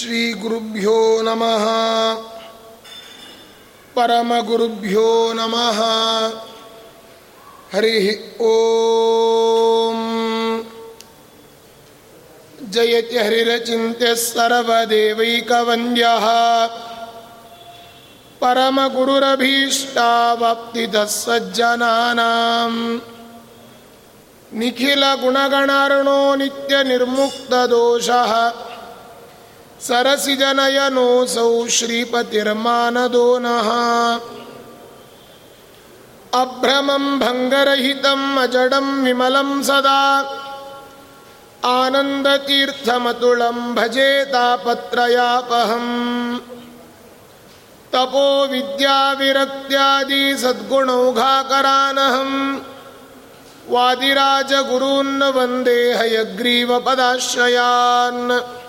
श्रीगुरुभ्यो नमः। परमगुरुभ्यो नमः। हरिः ॐ जयति हरिरचिन्त्यः सर्वदेवैकवन्द्यः। परमगुरुरभीष्टावाप्तितः सज्जनानाम् निखिलगुणगणार्णो नित्यनिर्मुक्तदोषः। सरसिजनयनोऽसौ श्रीपतिर्मानदो नः अभ्रमं भङ्गरहितम्, अजडं विमलं सदा। आनन्दतीर्थमतुलं भजे तापत्रयापहम्। तपो विद्याविरक्त्यादि सद्गुणौघाकरानहम् वादिराजगुरून् वंदे हयग्रीवपदाश्रयान्।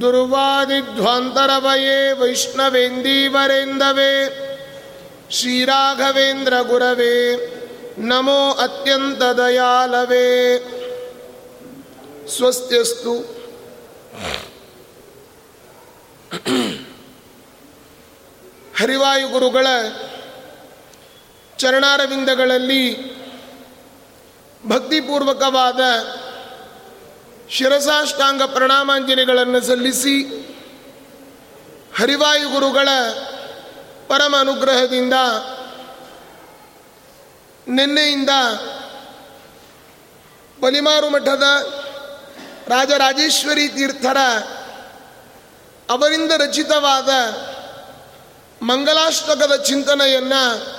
दुर्वादिध्वान्तरवये वैष्णवेन्दीवरेन्दवे श्रीराघवेन्द्रगुरवे नमो अत्यन्तदयालवे ಸ್ವಸ್ತ್ಯಸ್ತು ಹರಿವಾಯು ಗುರುಗಳ ಚರಣಾರವಿಂದಗಳಲ್ಲಿ ಭಕ್ತಿಪೂರ್ವಕವಾದ ಶಿರಸಾಷ್ಟಾಂಗ ಪ್ರಣಾಮಾಂಜನೆಗಳನ್ನು ಸಲ್ಲಿಸಿ ಹರಿವಾಯು ಗುರುಗಳ ಪರಮ ಅನುಗ್ರಹದಿಂದ ನಿನ್ನೆಯಿಂದ ಬಲಿಮಾರು ಮಠದ ರಾಜರಾಜೇಶ್ವರಿ ತೀರ್ಥರ ಅವರಿಂದ ರಚಿತವಾದ ಮಂಗಲಾಷ್ಟಕದ ಚಿಂತನೆಯನ್ನು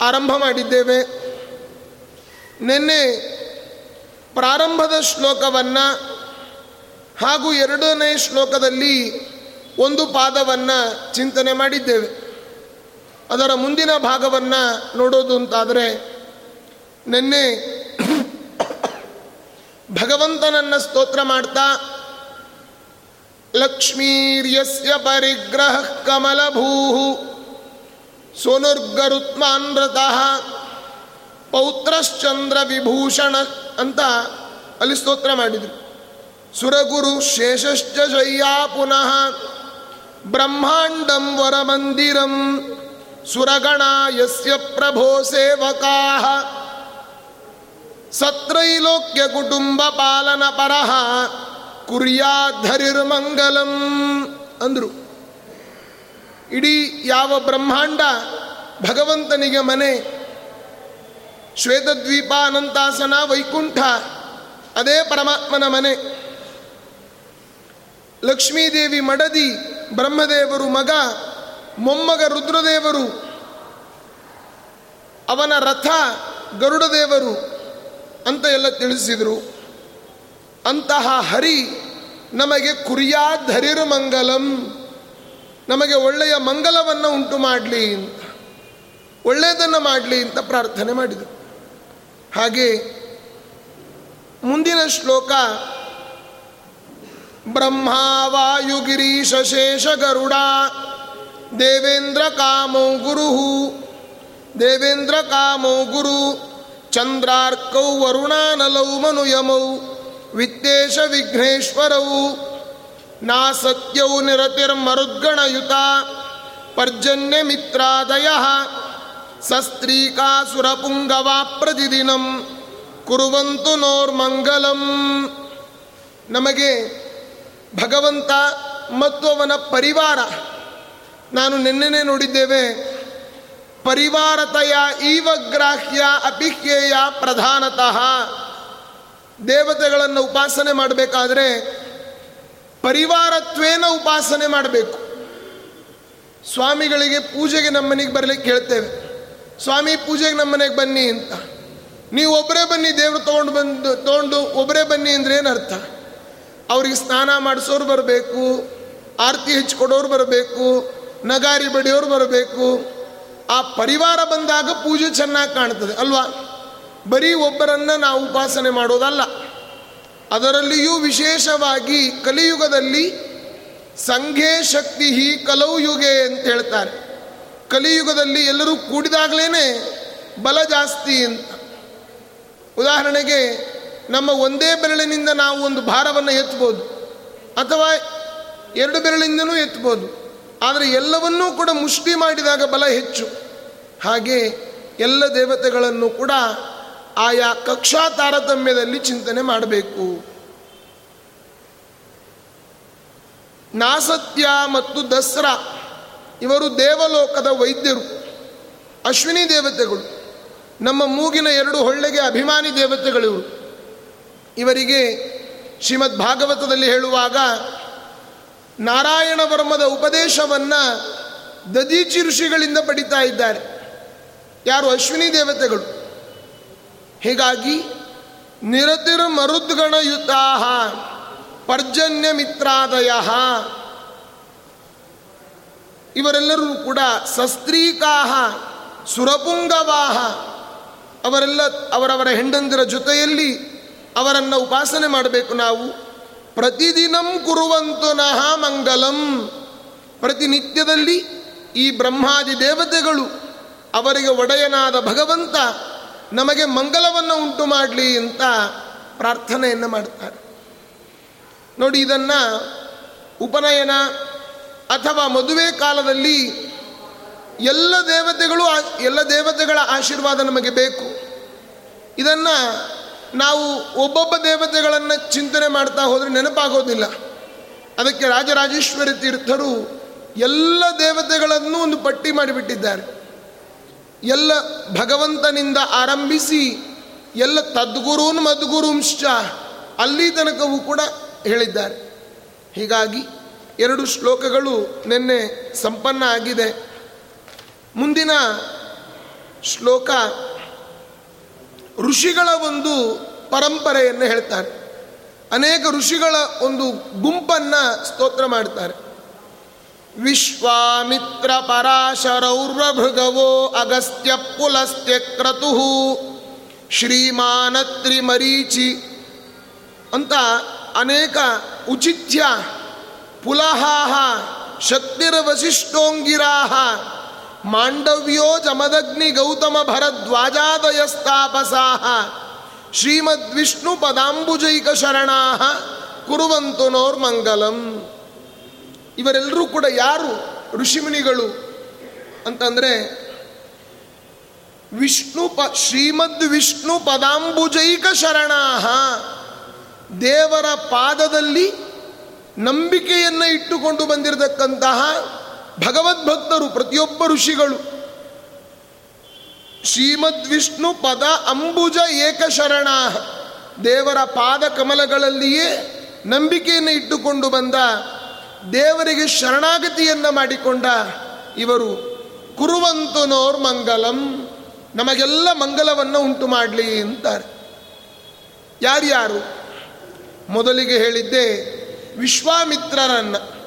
ಆರಂಭ ಮಾಡಿದ್ದೇವೆ. ನಿನ್ನೆ ಪ್ರಾರಂಭದ ಶ್ಲೋಕವನ್ನು ಹಾಗೂ ಎರಡನೇ ಶ್ಲೋಕದಲ್ಲಿ ಒಂದು ಪಾದವನ್ನು ಚಿಂತನೆ ಮಾಡಿದ್ದೇವೆ. ಅದರ ಮುಂದಿನ ಭಾಗವನ್ನು ನೋಡೋದು ಅಂತಾದರೆ, ನಿನ್ನೆ ಭಗವಂತನನ್ನು ಸ್ತೋತ್ರ ಮಾಡ್ತಾ, ಲಕ್ಷ್ಮೀರ್ಯಸ್ಯ ಪರಿಗ್ರಹ ಕಮಲಭೂ ಸೋನುರ್ಗರುತ್ಮಾನ್ರತಃ ಪೌತ್ರಶ್ಚಂದ್ರ ವಿಭೂಷಣ ಅಂತ ಅಲ್ಲಿ ಸ್ತೋತ್ರ ಮಾಡಿದರು. ಸುರಗುರು ಶೇಷಶ್ಚ ಶಯ್ಯಾ ಪುನಃ ಬ್ರಹ್ಮಾಂಡಂ ವರಮಂದಿರಂ ಸುರಗಣ ಯಸ್ಯ ಪ್ರಭೋ ಸೇವಕಾ. ಸತ್ರೈಲೋಕ್ಯ ಕುಟುಂಬ ಪಾಲನ ಪರಹ ಕುರ್ಯಾಧರಿರ್ಮಂಗಲಂ ಅಂದರು. ಇಡೀ ಯಾವ ಬ್ರಹ್ಮಾಂಡ ಭಗವಂತನಿಗೆ ಮನೆ ಶ್ವೇತದ್ವೀಪ ಅನಂತಾಸನ ವೈಕುಂಠ, ಅದೇ ಪರಮಾತ್ಮನ ಮನೆ. ಲಕ್ಷ್ಮೀದೇವಿ ಮಡದಿ, ಬ್ರಹ್ಮದೇವರು ಮಗ, ಮೊಮ್ಮಗ ರುದ್ರದೇವರು, ಅವನ ರಥ ಗರುಡದೇವರು ಅಂತ ಎಲ್ಲ ತಿಳಿಸಿದರು. ಅಂತಹ ಹರಿ ನಮಗೆ ಕುರಿಯಾ ಹರಿರು ಮಂಗಲಂ, ನಮಗೆ ಒಳ್ಳೆಯ ಮಂಗಲವನ್ನು ಉಂಟು ಮಾಡಲಿ ಅಂತ ಒಳ್ಳೆಯದನ್ನು ಮಾಡಲಿ ಅಂತ ಪ್ರಾರ್ಥನೆ ಮಾಡಿದರು. ಹಾಗೆ ಮುಂದಿನ ಶ್ಲೋಕ, ಬ್ರಹ್ಮ ವಾಯುಗಿರೀಶ ಶೇಷ ಗರುಡ, ದೇವೇಂದ್ರ ಕಾಮೋ ಗುರು, ದೇವೇಂದ್ರ ಕಾಮೋ ಗುರು, ಚಂದ್ರಾರ್ಕೌ ವರುಣಾನಲೌ ಮನುಯಮೌ ವಿತ್ತೇಶ ವಿಘ್ನೇಶ್ವರವು ನಾಸತ್ಯೌ ನಿರತಿರ್ಮರುದ್ಗಣಯುತ, ಪರ್ಜನ್ಯ ಮಿತ್ರಾದಯ ಸಸ್ತ್ರೀಕಾಸುರಪುಂಗವಾ ಪ್ರತಿದಿನಂ ಕುರುವಂತು ನೋರ್ಮಂಗಲಂ. ನಮಗೆ ಭಗವಂತ ಮತ್ತು ಅವನ ಪರಿವಾರ, ನಾನು ನಿನ್ನೆನೆ ನೋಡಿದ್ದೇವೆ, ಪರಿವಾರತೆಯ ಈವ ಗ್ರಾಹ್ಯ ಅಪಿಹ್ಯೇಯ ಪ್ರಧಾನತಃ. ದೇವತೆಗಳನ್ನು ಉಪಾಸನೆ ಮಾಡಬೇಕಾದ್ರೆ ಪರಿವಾರತ್ವೇನ ಉಪಾಸನೆ ಮಾಡಬೇಕು. ಸ್ವಾಮಿಗಳಿಗೆ ಪೂಜೆಗೆ ನಮ್ಮನಿಗೆ ಮನೆಗೆ ಬರಲಿಕ್ಕೆ ಹೇಳ್ತೇವೆ. ಸ್ವಾಮಿ ಪೂಜೆಗೆ ನಮ್ಮ ಮನೆಗೆ ಬನ್ನಿ ಅಂತ. ನೀವು ಒಬ್ಬರೇ ಬನ್ನಿ, ದೇವರು ತೊಗೊಂಡು ಬಂದು, ತೊಗೊಂಡು ಒಬ್ಬರೇ ಬನ್ನಿ ಅಂದ್ರೆ ಅರ್ಥ? ಅವ್ರಿಗೆ ಸ್ನಾನ ಮಾಡಿಸೋರು ಬರಬೇಕು, ಆರತಿ ಹೆಚ್ಚಿಕೊಡೋರು ಬರಬೇಕು, ನಗಾರಿ ಬಡಿಯೋರು ಬರಬೇಕು. ಆ ಪರಿವಾರ ಬಂದಾಗ ಪೂಜೆ ಚೆನ್ನಾಗಿ ಕಾಣ್ತದೆ, ಅಲ್ವಾ? ಬರೀ ಒಬ್ಬರನ್ನ ನಾವು ಉಪಾಸನೆ ಮಾಡೋದಲ್ಲ. ಅದರಲ್ಲಿಯೂ ವಿಶೇಷವಾಗಿ ಕಲಿಯುಗದಲ್ಲಿ ಸಂಘೇ ಶಕ್ತಿ ಕಲೌ ಯುಗೆ ಅಂತ ಹೇಳ್ತಾರೆ. ಕಲಿಯುಗದಲ್ಲಿ ಎಲ್ಲರೂ ಕೂಡಿದಾಗಲೇ ಬಲ ಜಾಸ್ತಿ ಅಂತ. ಉದಾಹರಣೆಗೆ ನಮ್ಮ ಒಂದೇ ಬೆರಳಿನಿಂದ ನಾವು ಒಂದು ಭಾರವನ್ನು ಎತ್ತಬಹುದು ಅಥವಾ ಎರಡು ಬೆರಳಿಂದನೂ ಎತ್ತಬಹುದು ಆದರೆ ಎಲ್ಲವನ್ನೂ ಕೂಡ ಮುಷ್ಟಿ ಮಾಡಿದಾಗ ಬಲ ಹೆಚ್ಚು. ಹಾಗೆ ಎಲ್ಲ ದೇವತೆಗಳನ್ನು ಕೂಡ ಆಯಾ ಕಕ್ಷಾ ತಾರತಮ್ಯದಲ್ಲಿ ಚಿಂತನೆ ಮಾಡಬೇಕು. ನಾಸತ್ಯ ಮತ್ತು ದಸರಾ ಇವರು ದೇವಲೋಕದ ವೈದ್ಯರು, ಅಶ್ವಿನಿ ದೇವತೆಗಳು, ನಮ್ಮ ಮೂಗಿನ ಎರಡು ಹೊಳ್ಳೆಗೆ ಅಭಿಮಾನಿ ದೇವತೆಗಳು ಇವರಿಗೆ ಶ್ರೀಮದ್ ಭಾಗವತದಲ್ಲಿ ಹೇಳುವಾಗ ನಾರಾಯಣ ವರ್ಮದ ಉಪದೇಶವನ್ನು ದದೀಚಿ ಋಷಿಗಳಿಂದ ಪಡಿತಾ ಇದ್ದಾರೆ. ಯಾರು? ಅಶ್ವಿನಿ ದೇವತೆಗಳು. ಹೀಗಾಗಿ ನಿರತಿರ್ ಮರುದ್ಗಣಯುತಾ ಪರ್ಜನ್ಯ ಮಿತ್ರಾದಯ ಇವರೆಲ್ಲರೂ ಕೂಡ ಸಸ್ತ್ರೀಕಾಹ, ಸುರಪುಂಗವಾಹ, ಅವರೆಲ್ಲ ಅವರವರ ಹೆಂಡಂದಿರ ಜೊತೆಯಲ್ಲಿ ಅವರನ್ನು ಉಪಾಸನೆ ಮಾಡಬೇಕು ನಾವು. ಪ್ರತಿದಿನಂ ಕುರುವಂತು ನಹ ಮಂಗಲಂ. ಪ್ರತಿನಿತ್ಯದಲ್ಲಿ ಈ ಬ್ರಹ್ಮಾದಿ ದೇವತೆಗಳು ಅವರಿಗೆ ಒಡೆಯನಾದ ಭಗವಂತ ನಮಗೆ ಮಂಗಲವನ್ನು ಉಂಟು ಮಾಡಲಿ ಅಂತ ಪ್ರಾರ್ಥನೆಯನ್ನು ಮಾಡ್ತಾರೆ. ನೋಡಿ ಇದನ್ನು ಉಪನಯನ ಅಥವಾ ಮದುವೆ ಕಾಲದಲ್ಲಿ ಎಲ್ಲ ದೇವತೆಗಳು ಎಲ್ಲ ದೇವತೆಗಳ ಆಶೀರ್ವಾದ ನಮಗೆ ಬೇಕು. ಇದನ್ನು ನಾವು ಒಬ್ಬೊಬ್ಬ ದೇವತೆಗಳನ್ನು ಚಿಂತನೆ ಮಾಡ್ತಾ ಹೋದರೆ ನೆನಪಾಗೋದಿಲ್ಲ. ಅದಕ್ಕೆ ರಾಜರಾಜೇಶ್ವರಿ ತೀರ್ಥರು ಎಲ್ಲ ದೇವತೆಗಳನ್ನು ಒಂದು ಪಟ್ಟಿ ಮಾಡಿಬಿಟ್ಟಿದ್ದಾರೆ. ಎಲ್ಲ ಭಗವಂತನಿಂದ ಆರಂಭಿಸಿ ಎಲ್ಲ ತದ್ಗುರುನ್ ಮದ್ಗುರುಂಶ್ಚ ಅಲ್ಲಿ ತನಕವೂ ಕೂಡ ಹೇಳಿದ್ದಾರೆ. ಹೀಗಾಗಿ ಎರಡು ಶ್ಲೋಕಗಳು ನಿನ್ನೆ ಸಂಪನ್ನ ಆಗಿದೆ. ಮುಂದಿನ ಶ್ಲೋಕ ಋಷಿಗಳ ಒಂದು ಪರಂಪರೆಯನ್ನು ಹೇಳ್ತಾರೆ. ಅನೇಕ ಋಷಿಗಳ ಒಂದು ಗುಂಪನ್ನು ಸ್ತೋತ್ರ ಮಾಡ್ತಾರೆ. ವಿಶ್ವಾಮಿತ್ರ ಪರಾಶರೌರ್ವಭೃಗವೋ ಅಗಸ್ತ್ಯ ಪುಲಸ್ತ್ಯ ಕ್ರತು ಶ್ರೀಮಾನತ್ರಿ ಮರೀಚಿ ಅಂತ ಅನೇಕ ಉಚಿತ್ಯ ಪುಲಹಾಹ ಶಕ್ತಿರ್ವಶಿಷ್ಟೋಂಗಿರಾಹ ಮಾಂಡವ್ಯೋ ಜಮದಗ್ನಿ ಗೌತಮ ಭರದ್ವಾಜಾದಯಸ್ತಾಪಸಾಹ ಶ್ರೀಮದ್ವಿಷ್ಣು ಪದಾಂಬುಜೈಕ ಶರಣಾಹ ಕುರುವಂತು ನೋರ್ಮಂಗಲಂ ಇವರೆಲ್ಲರೂ ಕೂಡ ಯಾರು ಋಷಿಮುನಿಗಳು ಅಂತಂದರೆ ವಿಷ್ಣು ಪ ಶ್ರೀಮದ್ ವಿಷ್ಣು ಪದಾಂಬುಜೈಕ ಶರಣಾಹ ದೇವರ ಪಾದದಲ್ಲಿ ನಂಬಿಕೆಯನ್ನು ಇಟ್ಟುಕೊಂಡು ಬಂದಿರತಕ್ಕಂತಹ ಭಗವದ್ಭಕ್ತರು, ಪ್ರತಿಯೊಬ್ಬ ಋಷಿಗಳು. ಶ್ರೀಮದ್ ವಿಷ್ಣು ಪದ ಅಂಬುಜ ಏಕಶರಣ ದೇವರ ಪಾದ ಕಮಲಗಳಲ್ಲಿಯೇ ನಂಬಿಕೆಯನ್ನು ಇಟ್ಟುಕೊಂಡು ಬಂದ, ದೇವರಿಗೆ ಶರಣಾಗತಿಯನ್ನು ಮಾಡಿಕೊಂಡ ಇವರು ಕುರುವಂತು ನೋರ್ ಮಂಗಲಂ. ನಮಗೆಲ್ಲ ಮಂಗಲವನ್ನು ಉಂಟು ಮಾಡಲಿ ಅಂತಾರೆ. ಯಾರ್ಯಾರು? ಮೊದಲಿಗೆ ಹೇಳಿದ್ದೆ ವಿಶ್ವಾಮಿತ್ರರನ್ನು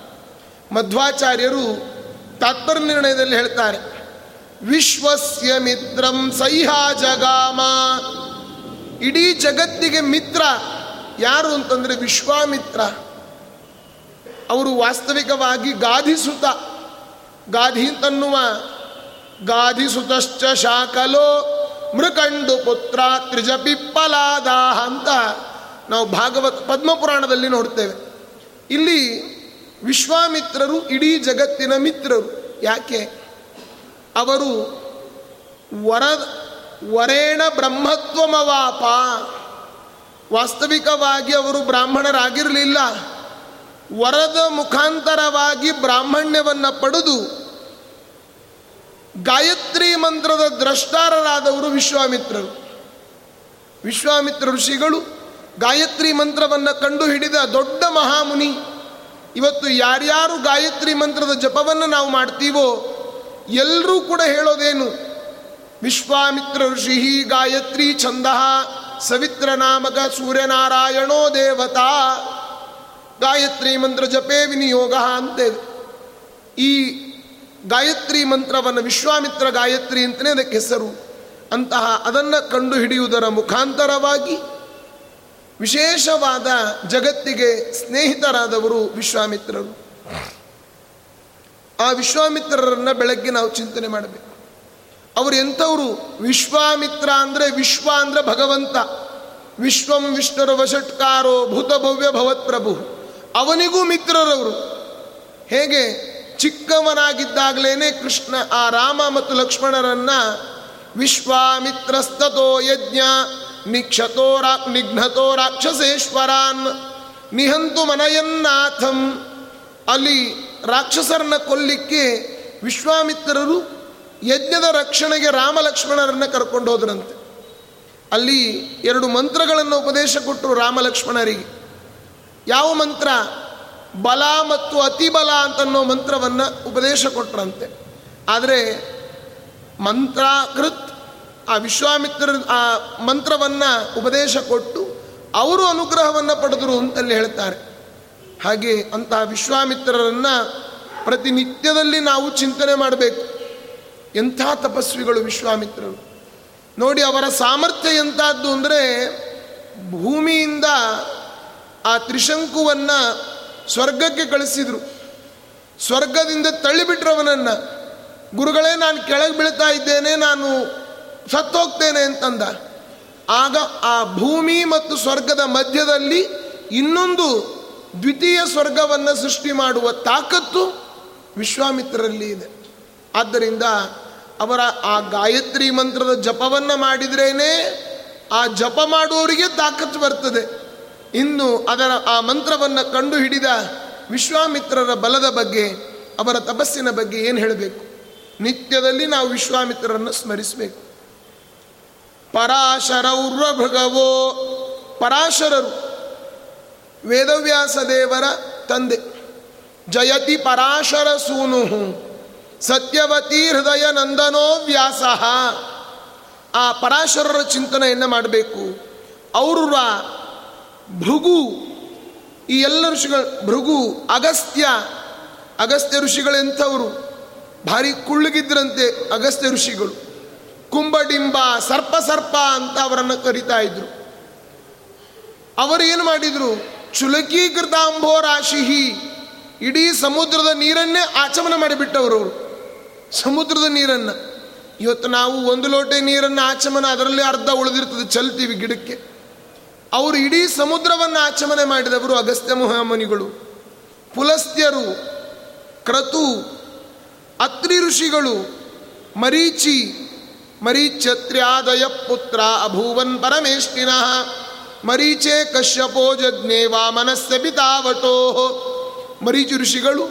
ಮಧ್ವಾಚಾರ್ಯರು ತಾತ್ಪರ್ಯ ನಿರ್ಣಯದಲ್ಲಿ ಹೇಳ್ತಾರೆ. ವಿಶ್ವಸ್ಯ ಮಿತ್ರಂ ಸೈಹಾ ಜಗಾಮ. ಇಡೀ ಜಗತ್ತಿಗೆ ಮಿತ್ರ ಯಾರು ಅಂತಂದರೆ ವಿಶ್ವಾಮಿತ್ರ. ಅವರು ವಾಸ್ತವಿಕವಾಗಿ ಗಾಧಿಸುತ. ಗಾಧಿ ತನ್ನುವ ಗಾಧಿಸುತಶ್ಚ ಶಾಕಲೋ ಮೃಕಂಡು ಪುತ್ರ ತ್ರಿಜಪಿಪ್ಪಲಾದಾಹ ಅಂತ ನಾವು ಭಾಗವತ್ ಪದ್ಮಪುರಾಣದಲ್ಲಿ ನೋಡ್ತೇವೆ. ಇಲ್ಲಿ ವಿಶ್ವಾಮಿತ್ರರು ಇಡೀ ಜಗತ್ತಿನ ಮಿತ್ರರು. ಯಾಕೆ? ಅವರು ವರ, ವರೇಣ ಬ್ರಹ್ಮತ್ವಮವಾಪ. ವಾಸ್ತವಿಕವಾಗಿ ಅವರು ಬ್ರಾಹ್ಮಣರಾಗಿರಲಿಲ್ಲ. ವರದ ಮುಖಾಂತರವಾಗಿ ಬ್ರಾಹ್ಮಣ್ಯವನ್ನು ಪಡೆದು ಗಾಯತ್ರಿ ಮಂತ್ರದ ದ್ರಷ್ಟಾರರಾದವರು ವಿಶ್ವಾಮಿತ್ರರು. ವಿಶ್ವಾಮಿತ್ರ ಋಷಿಗಳು ಗಾಯತ್ರಿ ಮಂತ್ರವನ್ನು ಕಂಡು ಹಿಡಿದ ದೊಡ್ಡ ಮಹಾಮುನಿ. ಇವತ್ತು ಯಾರ್ಯಾರು ಗಾಯತ್ರಿ ಮಂತ್ರದ ಜಪವನ್ನು ನಾವು ಮಾಡ್ತೀವೋ ಎಲ್ಲರೂ ಕೂಡ ಹೇಳೋದೇನು? ವಿಶ್ವಾಮಿತ್ರ ಋಷಿ ಗಾಯತ್ರಿ ಛಂದ, ಸವಿತ್ರ ನಾಮಕ ಸೂರ್ಯನಾರಾಯಣೋ ದೇವತಾ, ಗಾಯತ್ರಿ ಮಂತ್ರ ಜಪೇ ವಿನಿಯೋಗ ಅಂತೇವೆ ಈ ಗಾಯತ್ರಿ ಮಂತ್ರವನ್ನು ವಿಶ್ವಾಮಿತ್ರ ಗಾಯತ್ರಿ ಅಂತಲೇ ಅದಕ್ಕೆ ಹೆಸರು. ಅಂತಹ ಅದನ್ನು ಕಂಡು ಮುಖಾಂತರವಾಗಿ ವಿಶೇಷವಾದ ಜಗತ್ತಿಗೆ ಸ್ನೇಹಿತರಾದವರು ವಿಶ್ವಾಮಿತ್ರರು. ಆ ವಿಶ್ವಾಮಿತ್ರರನ್ನು ಬೆಳಗ್ಗೆ ನಾವು ಚಿಂತನೆ ಮಾಡಬೇಕು. ಅವರು ಎಂಥವರು? ವಿಶ್ವಾಮಿತ್ರ ಅಂದರೆ ವಿಶ್ವ ಅಂದರೆ ಭಗವಂತ. ವಿಶ್ವಂ ವಿಷ್ಣುರ ವಷಟ್ಕಾರೋ ಭೂತಭವ್ಯ ಭವತ್ ಪ್ರಭು. ಅವನಿಗೂ ಮಿತ್ರರವರು. ಹೇಗೆ? ಚಿಕ್ಕವನಾಗಿದ್ದಾಗಲೇ ಕೃಷ್ಣ, ಆ ರಾಮ ಮತ್ತು ಲಕ್ಷ್ಮಣರನ್ನ ವಿಶ್ವಾಮಿತ್ರಸ್ತೋ ಯಜ್ಞ ನಿಕ್ಷತೋ ರಾ ನಿಘ್ನತೋ ರಾಕ್ಷಸೇಶ್ವರಾನ್ ನಿಹಂತು ಮನಯನ್ನಾಥಂ. ಅಲ್ಲಿ ರಾಕ್ಷಸರನ್ನ ಕೊಲ್ಲಿಕ್ಕೆ ವಿಶ್ವಾಮಿತ್ರರು ಯಜ್ಞದ ರಕ್ಷಣೆಗೆ ರಾಮಲಕ್ಷ್ಮಣರನ್ನು ಕರ್ಕೊಂಡು ಹೋದ್ರಂತೆ. ಅಲ್ಲಿ ಎರಡು ಮಂತ್ರಗಳನ್ನು ಉಪದೇಶ ಕೊಟ್ಟರು ರಾಮಲಕ್ಷ್ಮಣರಿಗೆ. ಯಾವ ಮಂತ್ರ? ಬಲ ಮತ್ತು ಅತಿಬಲ ಅಂತನ್ನೋ ಮಂತ್ರವನ್ನು ಉಪದೇಶ ಕೊಟ್ಟರಂತೆ ಆದರೆ ಮಂತ್ರಾಕೃತ್ ಆ ವಿಶ್ವಾಮಿತ್ರ, ಆ ಮಂತ್ರವನ್ನು ಉಪದೇಶ ಕೊಟ್ಟು ಅವರು ಅನುಗ್ರಹವನ್ನು ಪಡೆದರು ಅಂತಲ್ಲಿ ಹೇಳ್ತಾರೆ. ಹಾಗೆ ಅಂತಹ ವಿಶ್ವಾಮಿತ್ರರನ್ನು ಪ್ರತಿನಿತ್ಯದಲ್ಲಿ ನಾವು ಚಿಂತನೆ ಮಾಡಬೇಕು. ಎಂಥ ತಪಸ್ವಿಗಳು ವಿಶ್ವಾಮಿತ್ರರು. ನೋಡಿ ಅವರ ಸಾಮರ್ಥ್ಯ ಎಂಥದ್ದು ಅಂದರೆ ಭೂಮಿಯಿಂದ ಆ ತ್ರಿಶಂಕುವನ್ನು ಸ್ವರ್ಗಕ್ಕೆ ಕಳಿಸಿದರು. ಸ್ವರ್ಗದಿಂದ ತಳ್ಳಿಬಿಟ್ರವನನ್ನು ಗುರುಗಳೇ, ನಾನು ಕೆಳಗೆ ಬೀಳ್ತಾ ಇದ್ದೇನೆ, ನಾನು ಸತ್ತೋಗ್ತೇನೆ ಅಂತಂದ. ಆಗ ಆ ಭೂಮಿ ಮತ್ತು ಸ್ವರ್ಗದ ಮಧ್ಯದಲ್ಲಿ ಇನ್ನೊಂದು ದ್ವಿತೀಯ ಸ್ವರ್ಗವನ್ನು ಸೃಷ್ಟಿ ಮಾಡುವ ತಾಕತ್ತು ವಿಶ್ವಾಮಿತ್ರರಲ್ಲಿ ಇದೆ. ಆದ್ದರಿಂದ ಅವರ ಆ ಗಾಯತ್ರಿ ಮಂತ್ರದ ಜಪವನ್ನು ಮಾಡಿದ್ರೇನೆ ಆ ಜಪ ಮಾಡುವವರಿಗೆ ತಾಕತ್ತು ಬರ್ತದೆ. ಇನ್ನು ಅದರ ಆ ಮಂತ್ರವನ್ನು ಕಂಡು ಹಿಡಿದ ವಿಶ್ವಾಮಿತ್ರರ ಬಲದ ಬಗ್ಗೆ, ಅವರ ತಪಸ್ಸಿನ ಬಗ್ಗೆ ಏನು ಹೇಳಬೇಕು? ನಿತ್ಯದಲ್ಲಿ ನಾವು ವಿಶ್ವಾಮಿತ್ರರನ್ನು ಸ್ಮರಿಸಬೇಕು. ಪರಾಶರೌರ್ವಭೃಗವೋ ಪರಾಶರರು. ವೇದವ್ಯಾಸ ದೇವರ ತಂದೆ. ಜಯತಿ ಪರಾಶರ ಸೂನು ಸತ್ಯವತಿ ಹೃದಯ ನಂದನೋ ವ್ಯಾಸ. ಆ ಪರಾಶರರ ಚಿಂತನೆಯನ್ನು ಮಾಡಬೇಕು? ಔರ್ವ ಭೃಗು, ಈ ಎಲ್ಲ ಋಷಿಗಳು ಭೃಗು, ಅಗಸ್ತ್ಯ ಅಗಸ್ತ್ಯ ಋಷಿಗಳೆಂಥವರು. ಭಾರಿ ಕುಳ್ಳಗಿದ್ರಂತೆ ಅಗಸ್ತ್ಯ ಋಷಿಗಳು. ಕುಂಬಡಿಂಬ, ಸರ್ಪ ಸರ್ಪ ಅಂತ ಅವರನ್ನು ಕರಿತಾ ಇದ್ರು. ಅವರು ಏನು ಮಾಡಿದ್ರು? ಚುಲಕೀಕೃತಾಂಬೋ ರಾಶಿಹಿ. ಇಡೀ ಸಮುದ್ರದ ನೀರನ್ನೇ ಆಚಮನ ಮಾಡಿಬಿಟ್ಟವರು ಅವರು. ಸಮುದ್ರದ ನೀರನ್ನು. ಇವತ್ತು ನಾವು ಒಂದು ಲೋಟೆ ನೀರನ್ನು ಆಚಮನ, ಅದರಲ್ಲಿ ಅರ್ಧ ಉಳಿದಿರ್ತದೆ, ಚಲ್ತೀವಿ ಗಿಡಕ್ಕೆ. ಅವರು ಇಡೀ ಸಮುದ್ರವನ್ನು ಆಚಮನೆ ಮಾಡಿದವರು ಅಗಸ್ತ್ಯ ಮಹಾಮನಿಗಳು. ಪುಲಸ್ತ್ಯರು, ಕ್ರತು, ಅತ್ರಿ ಋಷಿಗಳು, ಮರೀಚಿ ಮರೀಚ್ಯತ್ರ್ಯಾದಯ ಪುತ್ರ ಅಭೂವನ್ ಪರಮೇಷ್ಟಿನ ಮರೀಚೆ ಕಶ್ಯಪೋ ಜಜ್ಞೆ ವಾಮನಸ್ಯ ಪಿತಾವಟೋ. ಮರೀಚಿ ಋಷಿಗಳು,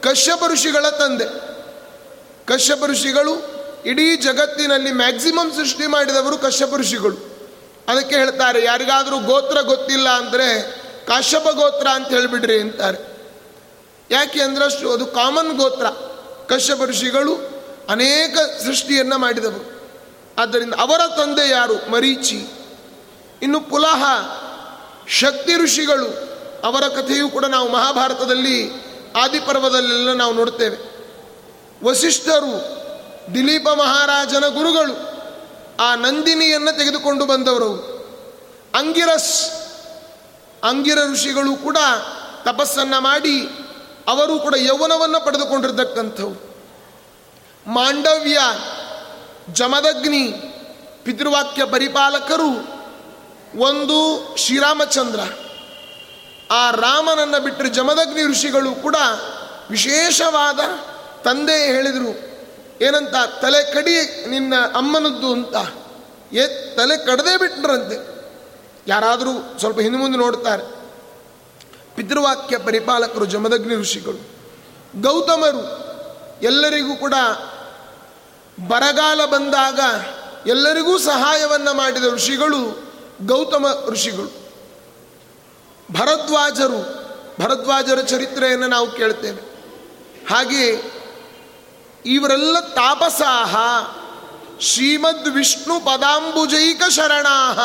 ಕಶ್ಯಪ ಋಷಿಗಳ ತಂದೆ. ಕಶ್ಯಪ ಋಷಿಗಳು, ಇಡೀ ಜಗತ್ತಿನಲ್ಲಿ ಮ್ಯಾಕ್ಸಿಮಮ್ ಸೃಷ್ಟಿ ಮಾಡಿದವರು ಕಶ್ಯಪ ಋಷಿಗಳು. ಅದಕ್ಕೆ ಹೇಳ್ತಾರೆ, ಯಾರಿಗಾದರೂ ಗೋತ್ರ ಗೊತ್ತಿಲ್ಲ ಅಂದರೆ ಕಾಶ್ಯಪ ಗೋತ್ರ ಅಂತ ಹೇಳಿಬಿಡ್ರಿ ಅಂತಾರೆ. ಯಾಕೆ ಅಂದ್ರಷ್ಟು ಅದು ಕಾಮನ್ ಗೋತ್ರ. ಕಶ್ಯಪ ಋಷಿಗಳು ಅನೇಕ ಸೃಷ್ಟಿಯನ್ನು ಮಾಡಿದವರು. ಆದ್ದರಿಂದ ಅವರ ತಂದೆ ಯಾರು? ಮರೀಚಿ. ಇನ್ನು ಪುಲಹ, ಶಕ್ತಿ ಋಷಿಗಳು, ಅವರ ಕಥೆಯೂ ಕೂಡ ನಾವು ಮಹಾಭಾರತದಲ್ಲಿ ಆದಿಪರ್ವದಲ್ಲೆಲ್ಲ ನಾವು ನೋಡ್ತೇವೆ. ವಸಿಷ್ಠರು, ದಿಲೀಪ ಮಹಾರಾಜನ ಗುರುಗಳು, ಆ ನಂದಿನಿಯನ್ನು ತೆಗೆದುಕೊಂಡು ಬಂದವರು ಅಂಗಿರಸ್, ಅಂಗಿರ ಋಷಿಗಳು ಕೂಡ ತಪಸ್ಸನ್ನು ಮಾಡಿ ಅವರು ಕೂಡ ಯೌವನವನ್ನು ಪಡೆದುಕೊಂಡಿರ್ತಕ್ಕಂಥವು ಮಾಂಡವ್ಯ ಜಮದಗ್ನಿ ಪಿತೃವಾಕ್ಯ ಪರಿಪಾಲಕರು ಒಂದು ಶ್ರೀರಾಮಚಂದ್ರ. ಆ ರಾಮನನ್ನು ಬಿಟ್ಟರೆ ಜಮದಗ್ನಿ ಋಷಿಗಳು ಕೂಡ ವಿಶೇಷವಾದ ತಂದೆ ಹೇಳಿದರು. ಏನಂತ, ತಲೆ ಕಡಿ ನಿನ್ನ ಅಮ್ಮನದ್ದು ಅಂತ. ಏ, ತಲೆ ಕಡದೇ ಬಿಟ್ರಂತೆ. ಯಾರಾದರೂ ಸ್ವಲ್ಪ ಹಿಂದೆ ಮುಂದೆ ನೋಡ್ತಾರೆ. ಪಿತೃವಾಕ್ಯ ಪರಿಪಾಲಕರು ಜಮದಗ್ನಿ ಋಷಿಗಳು. ಗೌತಮರು ಎಲ್ಲರಿಗೂ ಕೂಡ ಬರಗಾಲ ಬಂದಾಗ ಎಲ್ಲರಿಗೂ ಸಹಾಯವನ್ನು ಮಾಡಿದ ಋಷಿಗಳು, ಗೌತಮ ಋಷಿಗಳು. ಭರದ್ವಾಜರು, ಭರದ್ವಾಜರ ಚರಿತ್ರೆಯನ್ನು ನಾವು ಕೇಳ್ತೇವೆ. ಹಾಗೆ ಇವರೆಲ್ಲ ತಾಪಸಾಹ, ಶ್ರೀಮದ್ ವಿಷ್ಣು ಪದಾಂಬುಜೈಕ ಶರಣಾಹ.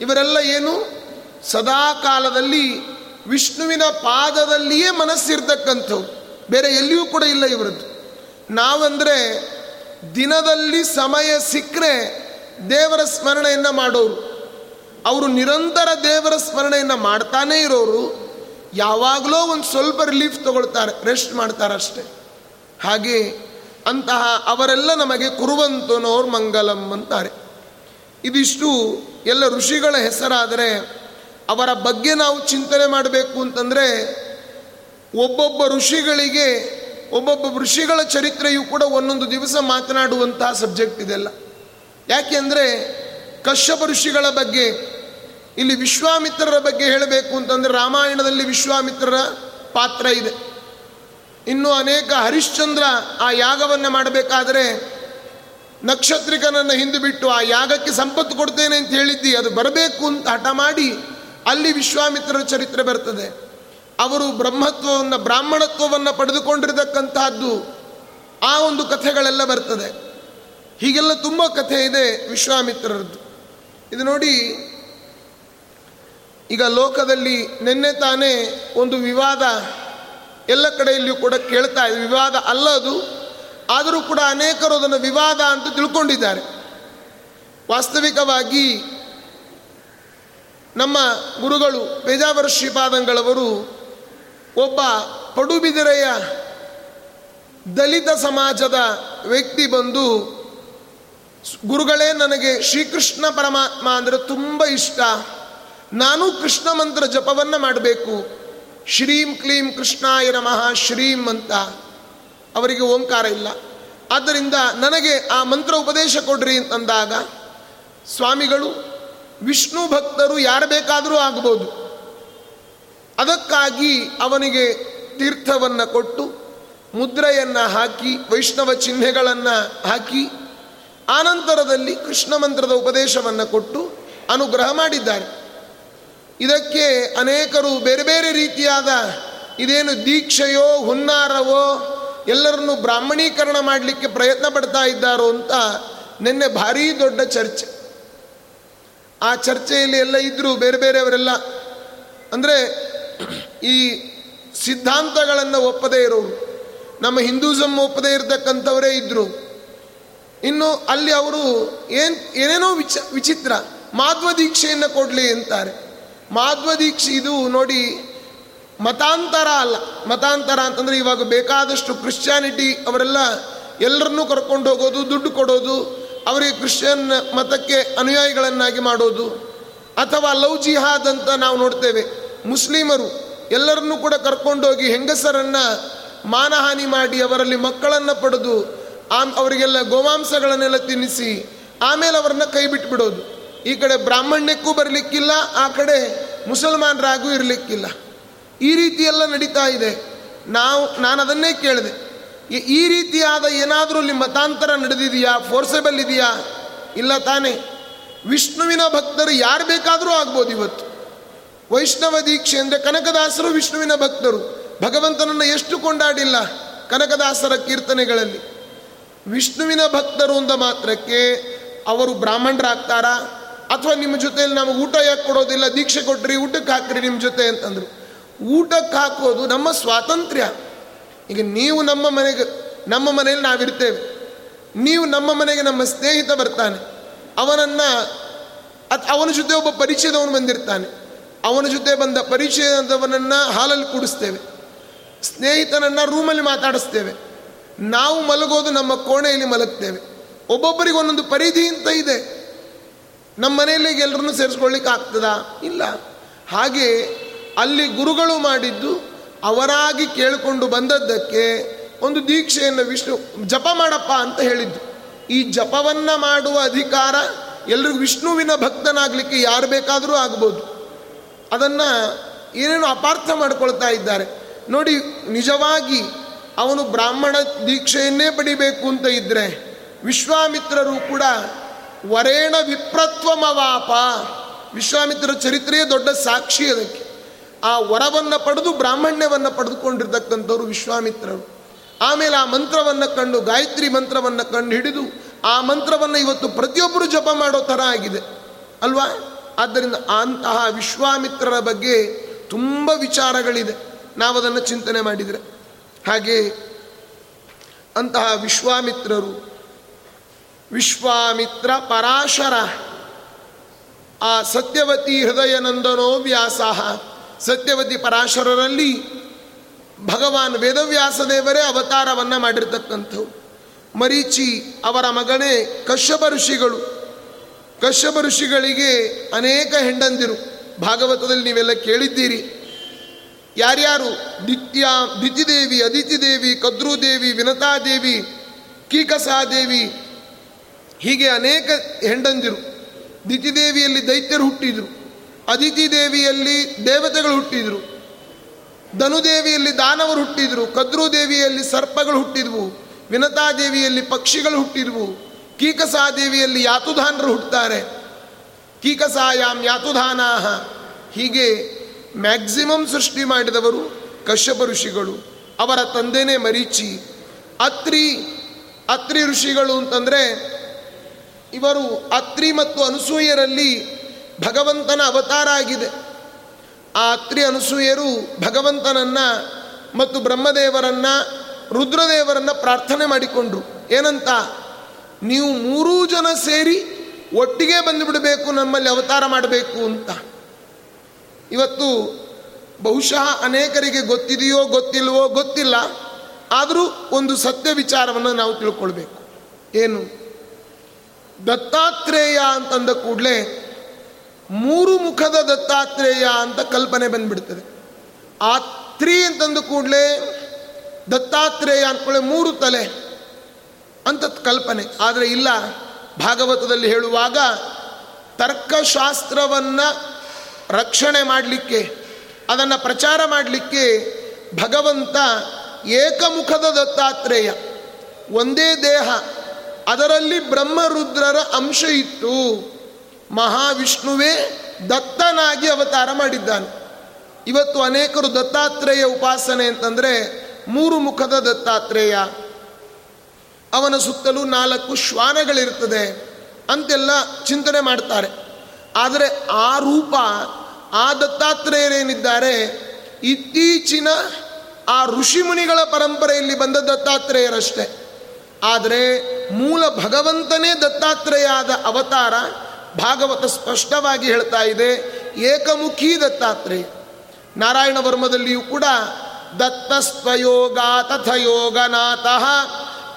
ಇವರೆಲ್ಲ ಏನು? ಸದಾ ಕಾಲದಲ್ಲಿ ವಿಷ್ಣುವಿನ ಪಾದದಲ್ಲಿಯೇ ಮನಸ್ಸಿರ್ತಕ್ಕಂಥವು. ಬೇರೆ ಎಲ್ಲಿಯೂ ಕೂಡ ಇಲ್ಲ ಇವರದ್ದು. ನಾವಂದರೆ ದಿನದಲ್ಲಿ ಸಮಯ ಸಿಕ್ಕರೆ ದೇವರ ಸ್ಮರಣೆಯನ್ನು ಮಾಡೋರು. ಅವರು ನಿರಂತರ ದೇವರ ಸ್ಮರಣೆಯನ್ನು ಮಾಡ್ತಾನೇ ಇರೋರು. ಯಾವಾಗಲೋ ಒಂದು ಸ್ವಲ್ಪ ರಿಲೀಫ್ ತಗೊಳ್ತಾರೆ ರೆಸ್ಟ್ ಮಾಡ್ತಾರೆ ಅಷ್ಟೇ. ಹಾಗೆ ಅಂತಹ ಅವರೆಲ್ಲ ನಮಗೆ ಕುರುವಂತನೋರ್ ಮಂಗಲಂ ಅಂತಾರೆ. ಇದಿಷ್ಟು ಎಲ್ಲ ಋಷಿಗಳ ಹೆಸರಾದರೆ ಅವರ ಬಗ್ಗೆ ನಾವು ಚಿಂತನೆ ಮಾಡಬೇಕು ಅಂತಂದರೆ ಒಬ್ಬೊಬ್ಬ ಋಷಿಗಳಿಗೆ ಒಬ್ಬೊಬ್ಬ ಋಷಿಗಳ ಚರಿತ್ರೆಯೂ ಕೂಡ ಒಂದೊಂದು ದಿವಸ ಮಾತನಾಡುವಂತಹ ಸಬ್ಜೆಕ್ಟ್ ಇದೆಲ್ಲ. ಯಾಕೆ ಅಂದರೆ ಕಶ್ಯಪ ಋಷಿಗಳ ಬಗ್ಗೆ, ಇಲ್ಲಿ ವಿಶ್ವಾಮಿತ್ರರ ಬಗ್ಗೆ ಹೇಳಬೇಕು ಅಂತಂದರೆ ರಾಮಾಯಣದಲ್ಲಿ ವಿಶ್ವಾಮಿತ್ರರ ಪಾತ್ರ ಇದೆ. ಇನ್ನು ಅನೇಕ ಹರಿಶ್ಚಂದ್ರ ಆ ಯಾಗವನ್ನು ಮಾಡಬೇಕಾದರೆ ನಕ್ಷತ್ರಿಕನನ್ನು ಹಿಂದೆ ಬಿಟ್ಟು ಆ ಯಾಗಕ್ಕೆ ಸಂಪತ್ತು ಕೊಡ್ತೇನೆ ಅಂತ ಹೇಳಿದ್ದಿ, ಅದು ಬರಬೇಕು ಅಂತ ಹಠ ಮಾಡಿ ಅಲ್ಲಿ ವಿಶ್ವಾಮಿತ್ರರ ಚರಿತ್ರೆ ಬರ್ತದೆ. ಅವರು ಬ್ರಹ್ಮತ್ವವನ್ನು, ಬ್ರಾಹ್ಮಣತ್ವವನ್ನು ಪಡೆದುಕೊಂಡಿರತಕ್ಕಂತಹದ್ದು ಆ ಒಂದು ಕಥೆಗಳೆಲ್ಲ ಬರ್ತದೆ. ಹೀಗೆಲ್ಲ ತುಂಬ ಕಥೆ ಇದೆ ವಿಶ್ವಾಮಿತ್ರರದ್ದು. ಇದು ನೋಡಿ, ಈಗ ಲೋಕದಲ್ಲಿ ನಿನ್ನೆ ತಾನೇ ಒಂದು ವಿವಾದ ಎಲ್ಲ ಕಡೆಯಲ್ಲಿಯೂ ಕೂಡ ಕೇಳ್ತಾ ಇದೆ. ವಿವಾದ ಅಲ್ಲ ಅದು, ಆದರೂ ಕೂಡ ಅನೇಕರು ಅದನ್ನು ವಿವಾದ ಅಂತ ತಿಳ್ಕೊಂಡಿದ್ದಾರೆ. ವಾಸ್ತವಿಕವಾಗಿ ನಮ್ಮ ಗುರುಗಳು ಪೇಜಾವರ ಶ್ರೀಪಾದಂಗಳವರು ಒಬ್ಬ ಪಡುಬಿದಿರೆಯ ದಲಿತ ಸಮಾಜದ ವ್ಯಕ್ತಿ ಬಂದು, ಗುರುಗಳೇ ನನಗೆ ಶ್ರೀಕೃಷ್ಣ ಪರಮಾತ್ಮ ಅಂದರೆ ತುಂಬ ಇಷ್ಟ. ನಾನು ಕೃಷ್ಣ ಮಂತ್ರ ಜಪವನ್ನು ಮಾಡಬೇಕು. ಶ್ರೀಂ ಕ್ಲೀಂ ಕೃಷ್ಣಾಯ ನಮಃ, ಶ್ರೀಂ ಅಂತ. ಅವರಿಗೆ ಓಂಕಾರ ಇಲ್ಲ. ಆದ್ದರಿಂದ ನನಗೆ ಆ ಮಂತ್ರ ಉಪದೇಶ ಕೊಡ್ರಿ ಅಂತಂದಾಗ, ಸ್ವಾಮಿಗಳು, ವಿಷ್ಣು ಭಕ್ತರು ಯಾರು ಬೇಕಾದರೂ ಆಗ್ಬೋದು. ಅದಕ್ಕಾಗಿ ಅವನಿಗೆ ತೀರ್ಥವನ್ನು ಕೊಟ್ಟು ಮುದ್ರೆಯನ್ನು ಹಾಕಿ, ವೈಷ್ಣವ ಚಿಹ್ನೆಗಳನ್ನು ಹಾಕಿ, ಆನಂತರದಲ್ಲಿ ಕೃಷ್ಣ ಮಂತ್ರದ ಉಪದೇಶವನ್ನು ಕೊಟ್ಟು ಅನುಗ್ರಹ ಮಾಡಿದ್ದಾರೆ. ಇದಕ್ಕೆ ಅನೇಕರು ಬೇರೆ ಬೇರೆ ರೀತಿಯಾದ ಇದೇನು ದೀಕ್ಷೆಯೋ, ಹುನ್ನಾರವೋ, ಎಲ್ಲರನ್ನು ಬ್ರಾಹ್ಮಣೀಕರಣ ಮಾಡಲಿಕ್ಕೆ ಪ್ರಯತ್ನ ಪಡ್ತಾ ಇದ್ದಾರೋ ಅಂತ ನಿನ್ನೆ ಭಾರೀ ದೊಡ್ಡ ಚರ್ಚೆ. ಆ ಚರ್ಚೆಯಲ್ಲಿ ಎಲ್ಲ ಇದ್ದರು ಬೇರೆ ಬೇರೆಯವರೆಲ್ಲ, ಅಂದರೆ ಈ ಸಿದ್ಧಾಂತಗಳನ್ನು ಒಪ್ಪದೇ ಇರೋರು, ನಮ್ಮ ಹಿಂದೂಸಮ್ ಒಪ್ಪದೇ ಇರತಕ್ಕಂಥವರೇ ಇದ್ದರು ಇನ್ನು ಅಲ್ಲಿ ಅವರು ಏನ್, ಏನೇನೋ ವಿಚ, ವಿಚಿತ್ರ ಮಾಧ್ವ ದೀಕ್ಷೆಯನ್ನು ಕೊಡಲಿ ಅಂತಾರೆ. ಮಾಧ್ವ ದೀಕ್ಷೆ ಇದು ನೋಡಿ ಮತಾಂತರ ಅಲ್ಲ. ಮತಾಂತರ ಅಂತಂದ್ರೆ ಇವಾಗ ಬೇಕಾದಷ್ಟು ಕ್ರಿಶ್ಚಿಯಾನಿಟಿ ಅವರೆಲ್ಲ ಎಲ್ಲರನ್ನೂ ಕರ್ಕೊಂಡು ಹೋಗೋದು, ದುಡ್ಡು ಕೊಡೋದು, ಅವರಿಗೆ ಕ್ರಿಶ್ಚಿಯನ್ ಮತಕ್ಕೆ ಅನುಯಾಯಿಗಳನ್ನಾಗಿ ಮಾಡೋದು, ಅಥವಾ ಲವ್ ಜಿಹಾದ್ ಅಂತ ನಾವು ನೋಡ್ತೇವೆ. ಮುಸ್ಲಿಮರು ಎಲ್ಲರನ್ನೂ ಕೂಡ ಕರ್ಕೊಂಡೋಗಿ ಹೆಂಗಸರನ್ನು ಮಾನಹಾನಿ ಮಾಡಿ ಅವರಲ್ಲಿ ಮಕ್ಕಳನ್ನು ಪಡೆದು ಆಮ್ ಅವರಿಗೆಲ್ಲ ಗೋಮಾಂಸಗಳನ್ನೆಲ್ಲ ತಿನ್ನಿಸಿ ಆಮೇಲೆ ಅವರನ್ನ ಕೈ ಬಿಟ್ಬಿಡೋದು. ಈ ಕಡೆ ಬ್ರಾಹ್ಮಣ್ಯಕ್ಕೂ ಬರಲಿಕ್ಕಿಲ್ಲ, ಆ ಕಡೆ ಮುಸಲ್ಮಾನರಾಗೂ ಇರಲಿಕ್ಕಿಲ್ಲ. ಈ ರೀತಿಯೆಲ್ಲ ನಡೀತಾ ಇದೆ. ನಾವು, ನಾನು ಅದನ್ನೇ ಕೇಳಿದೆ. ಈ ರೀತಿಯಾದ ಏನಾದರೂ ಅಲ್ಲಿ ಮತಾಂತರ ನಡೆದಿದೆಯಾ? ಫೋರ್ಸೆಬಲ್ ಇದೆಯಾ? ಇಲ್ಲ ತಾನೇ. ವಿಷ್ಣುವಿನ ಭಕ್ತರು ಯಾರು ಬೇಕಾದರೂ ಆಗ್ಬೋದು ಇವತ್ತು. ವೈಷ್ಣವ ದೀಕ್ಷೆ ಅಂದರೆ ಕನಕದಾಸರು ವಿಷ್ಣುವಿನ ಭಕ್ತರು. ಭಗವಂತನನ್ನು ಎಷ್ಟು ಕೊಂಡಾಡಿಲ್ಲ ಕನಕದಾಸರ ಕೀರ್ತನೆಗಳಲ್ಲಿ. ವಿಷ್ಣುವಿನ ಭಕ್ತರು ಅಂದ ಮಾತ್ರಕ್ಕೆ ಅವರು ಬ್ರಾಹ್ಮಣರಾಗ್ತಾರಾ? ಅಥವಾ ನಿಮ್ಮ ಜೊತೆಯಲ್ಲಿ ನಮಗೆ ಊಟ ಯಾಕೆ ಕೊಡೋದಿಲ್ಲ? ದೀಕ್ಷೆ ಕೊಟ್ರಿ, ಊಟಕ್ಕೆ ಹಾಕ್ರಿ ನಿಮ್ಮ ಜೊತೆ ಅಂತಂದರು. ಊಟಕ್ಕೆ ಹಾಕೋದು ನಮ್ಮ ಸ್ವಾತಂತ್ರ್ಯ. ಈಗ ನೀವು ನಮ್ಮ ಮನೆಗೆ, ನಮ್ಮ ಮನೆಯಲ್ಲಿ ನಾವಿರ್ತೇವೆ. ನೀವು ನಮ್ಮ ಮನೆಗೆ ನಮ್ಮ ಸ್ನೇಹಿತ ಬರ್ತಾನೆ. ಅವನನ್ನು ಅವನ ಜೊತೆ ಒಬ್ಬ ಪರಿಚಯದವನು ಬಂದಿರ್ತಾನೆ. ಅವನ ಜೊತೆ ಬಂದ ಪರಿಚಯದವನನ್ನು ಹಾಲಲ್ಲಿ ಕೂಡಿಸ್ತೇವೆ. ಸ್ನೇಹಿತನನ್ನು ರೂಮಲ್ಲಿ ಮಾತಾಡಿಸ್ತೇವೆ. ನಾವು ಮಲಗೋದು ನಮ್ಮ ಕೋಣೆಯಲ್ಲಿ ಮಲಗ್ತೇವೆ. ಒಬ್ಬೊಬ್ಬರಿಗೆ ಒಂದೊಂದು ಪರಿಧಿ ಅಂತ ಇದೆ. ನಮ್ಮ ಮನೆಯಲ್ಲಿ ಎಲ್ಲರನ್ನೂ ಸೇರಿಸ್ಕೊಳ್ಳಿಕ್ಕೆ ಆಗ್ತದಾ? ಇಲ್ಲ. ಹಾಗೆ ಅಲ್ಲಿ ಗುರುಗಳು ಮಾಡಿದ್ದು ಅವರಾಗಿ ಕೇಳಿಕೊಂಡು ಬಂದದ್ದಕ್ಕೆ ಒಂದು ದೀಕ್ಷೆಯನ್ನು ವಿಷ್ಣು ಜಪ ಮಾಡಪ್ಪ ಅಂತ ಹೇಳಿದ್ದು. ಈ ಜಪವನ್ನು ಮಾಡುವ ಅಧಿಕಾರ ಎಲ್ರಿಗೂ ವಿಷ್ಣುವಿನ ಭಕ್ತನಾಗಲಿಕ್ಕೆ ಯಾರು ಬೇಕಾದರೂ ಆಗ್ಬೋದು. ಅದನ್ನು ಏನೇನು ಅಪಾರ್ಥ ಮಾಡ್ಕೊಳ್ತಾ ಇದ್ದಾರೆ. ನೋಡಿ, ನಿಜವಾಗಿ ಅವನು ಬ್ರಾಹ್ಮಣ ದೀಕ್ಷೆಯನ್ನೇ ಪಡಿಬೇಕು ಅಂತ ಇದ್ದರೆ ವಿಶ್ವಾಮಿತ್ರರು ಕೂಡ ವರೇಣ ವಿಪ್ರತ್ವಮವಾಪ. ವಿಶ್ವಾಮಿತ್ರ ಚರಿತ್ರೆಯೇ ದೊಡ್ಡ ಸಾಕ್ಷಿ ಅದಕ್ಕೆ. ಆ ವರವನ್ನು ಪಡೆದು ಬ್ರಾಹ್ಮಣ್ಯವನ್ನು ಪಡೆದುಕೊಂಡಿರ್ತಕ್ಕಂಥವ್ರು ವಿಶ್ವಾಮಿತ್ರರು. ಆಮೇಲೆ ಆ ಮಂತ್ರವನ್ನು ಕಂಡು, ಗಾಯತ್ರಿ ಮಂತ್ರವನ್ನು ಕಂಡು ಹಿಡಿದು ಆ ಮಂತ್ರವನ್ನು ಇವತ್ತು ಪ್ರತಿಯೊಬ್ಬರು ಜಪ ಮಾಡೋ ಥರ ಆಗಿದೆ. ಅಲ್ವಾ? ಆದ್ದರಿಂದ ಅಂತಹ ವಿಶ್ವಾಮಿತ್ರರ ಬಗ್ಗೆ ತುಂಬ ವಿಚಾರಗಳಿದೆ. ನಾವು ಅದನ್ನು ಚಿಂತನೆ ಮಾಡಿದರೆ. ಹಾಗೆ ಅಂತಹ ವಿಶ್ವಾಮಿತ್ರರು, ವಿಶ್ವಾಮಿತ್ರ ಪರಾಶರ, ಆ ಸತ್ಯವತಿ ಹೃದಯ ನಂದನೋ ವ್ಯಾಸಾಹ, ಸತ್ಯವತಿ ಪರಾಶರರಲ್ಲಿ ಭಗವಾನ್ ವೇದವ್ಯಾಸ ದೇವರೇ ಅವತಾರವನ್ನು ಮಾಡಿರ್ತಕ್ಕಂಥವು. ಮರೀಚಿ ಅವರ ಮಗನೇ ಕಶ್ಯಪ ಋಷಿಗಳು ಕಶ್ಯಪ ಋಷಿಗಳಿಗೆ ಅನೇಕ ಹೆಂಡಂದಿರು. ಭಾಗವತದಲ್ಲಿ ನೀವೆಲ್ಲ ಕೇಳಿದ್ದೀರಿ. ಯಾರ್ಯಾರು ದಿತ್ಯ ದಿತಿದೇವಿ ಅದಿತಿದೇವಿ, ಕದ್ರುದೇವಿ, ವಿನತಾದೇವಿ, ಕೀಕಸಾದೇವಿ, ಹೀಗೆ ಅನೇಕ ಹೆಂಡಂದಿರು. ದಿತಿದೇವಿಯಲ್ಲಿ ದೈತ್ಯರು ಹುಟ್ಟಿದರು. ಅದಿತಿ ದೇವಿಯಲ್ಲಿ ದೇವತೆಗಳು ಹುಟ್ಟಿದರು. ಧನುದೇವಿಯಲ್ಲಿ ದಾನವರು ಹುಟ್ಟಿದರು. ಕದ್ರುದೇವಿಯಲ್ಲಿ ಸರ್ಪಗಳು ಹುಟ್ಟಿದ್ವು. ವಿನತಾದೇವಿಯಲ್ಲಿ ಪಕ್ಷಿಗಳು ಹುಟ್ಟಿದ್ವು. ಕೀಕಸಾದೇವಿಯಲ್ಲಿ ಯಾತುಧಾನರು ಹುಟ್ಟುತ್ತಾರೆ ಕೀಕಸಾಯಾಮ್ ಯಾತುಧಾನಾಹ. ಹೀಗೆ ಮ್ಯಾಕ್ಸಿಮಮ್ ಸೃಷ್ಟಿ ಮಾಡಿದವರು ಕಶ್ಯಪ ಋಷಿಗಳು. ಅವರ ತಂದೆನೇ ಮರೀಚಿ. ಅತ್ರಿ ಅತ್ರಿ ಋಷಿಗಳು ಅಂತಂದರೆ ಇವರು ಅತ್ರಿ ಮತ್ತು ಅನಸೂಯರಲ್ಲಿ ಭಗವಂತನ ಅವತಾರ ಆಗಿದೆ. ಆ ಅತ್ರಿ ಅನಸೂಯರು ಭಗವಂತನನ್ನ ಮತ್ತು ಬ್ರಹ್ಮದೇವರನ್ನ, ರುದ್ರದೇವರನ್ನ ಪ್ರಾರ್ಥನೆ ಮಾಡಿಕೊಂಡ್ರು. ಏನಂತ? ನೀವು ಮೂರೂ ಜನ ಸೇರಿ ಒಟ್ಟಿಗೆ ಬಂದುಬಿಡಬೇಕು, ನಮ್ಮಲ್ಲಿ ಅವತಾರ ಮಾಡಬೇಕು ಅಂತ. ಇವತ್ತು ಬಹುಶಃ ಅನೇಕರಿಗೆ ಗೊತ್ತಿದೆಯೋ, ಗೊತ್ತಿಲ್ವೋ, ಗೊತ್ತಿಲ್ಲ. ಆದರೂ ಒಂದು ಸತ್ಯ ವಿಚಾರವನ್ನು ನಾವು ತಿಳ್ಕೊಳ್ಬೇಕು. ಏನು? ದತ್ತಾತ್ರೇಯ ಅಂತಂದ ಕೂಡಲೇ ಮೂರು ಮುಖದ ದತ್ತಾತ್ರೇಯ ಅಂತ ಕಲ್ಪನೆ ಬಂದ್ಬಿಡ್ತದೆ. ಆ ತ್ರೀ ಅಂತಂದ ಕೂಡಲೇ ದತ್ತಾತ್ರೇಯ ಅಂದ್ಕೊಳ್ಳೆ ಮೂರು ತಲೆ. ಅಂತ ಕಲ್ಪನೆ. ಆದರೆ ಇಲ್ಲ, ಭಾಗವತದಲ್ಲಿ ಹೇಳುವಾಗ ತರ್ಕಶಾಸ್ತ್ರವನ್ನು ರಕ್ಷಣೆ ಮಾಡಲಿಕ್ಕೆ, ಅದನ್ನು ಪ್ರಚಾರ ಮಾಡಲಿಕ್ಕೆ ಭಗವಂತ ಏಕಮುಖದ ದತ್ತಾತ್ರೇಯ. ಒಂದೇ ದೇಹ, ಅದರಲ್ಲಿ ಬ್ರಹ್ಮರುದ್ರರ ಅಂಶ ಇತ್ತು ಮಹಾವಿಷ್ಣುವೇ ದತ್ತನಾಗಿ ಅವತಾರ ಮಾಡಿದ್ದಾನೆ. ಇವತ್ತು ಅನೇಕರು ದತ್ತಾತ್ರೇಯ ಉಪಾಸನೆ ಅಂತಂದರೆ ಮೂರು ಮುಖದ ದತ್ತಾತ್ರೇಯ. ಅವನ ಸುತ್ತಲೂ ನಾಲ್ಕು ಶ್ವಾನಗಳಿರ್ತದೆ ಅಂತೆಲ್ಲ ಚಿಂತನೆ ಮಾಡ್ತಾರೆ. ಆದರೆ ಆ ರೂಪ, ಆ ದತ್ತಾತ್ರೇಯರೇನಿದ್ದಾರೆ? ಇತ್ತೀಚಿನ ಆ ಋಷಿಮುನಿಗಳ ಪರಂಪರೆಯಲ್ಲಿ ಬಂದ ದತ್ತಾತ್ರೇಯರಷ್ಟೇ. ಆದರೆ ಮೂಲ ಭಗವಂತನೇ ದತ್ತಾತ್ರೇಯ ಆದ ಅವತಾರ ಭಾಗವತ ಸ್ಪಷ್ಟವಾಗಿ ಹೇಳ್ತಾ ಇದೆ, ಏಕಮುಖಿ ದತ್ತಾತ್ರೇಯ. ನಾರಾಯಣ ವರ್ಮದಲ್ಲಿಯೂ ಕೂಡ ದತ್ತಸ್ವಯೋಗ ತಥಯೋಗನಾಥಃ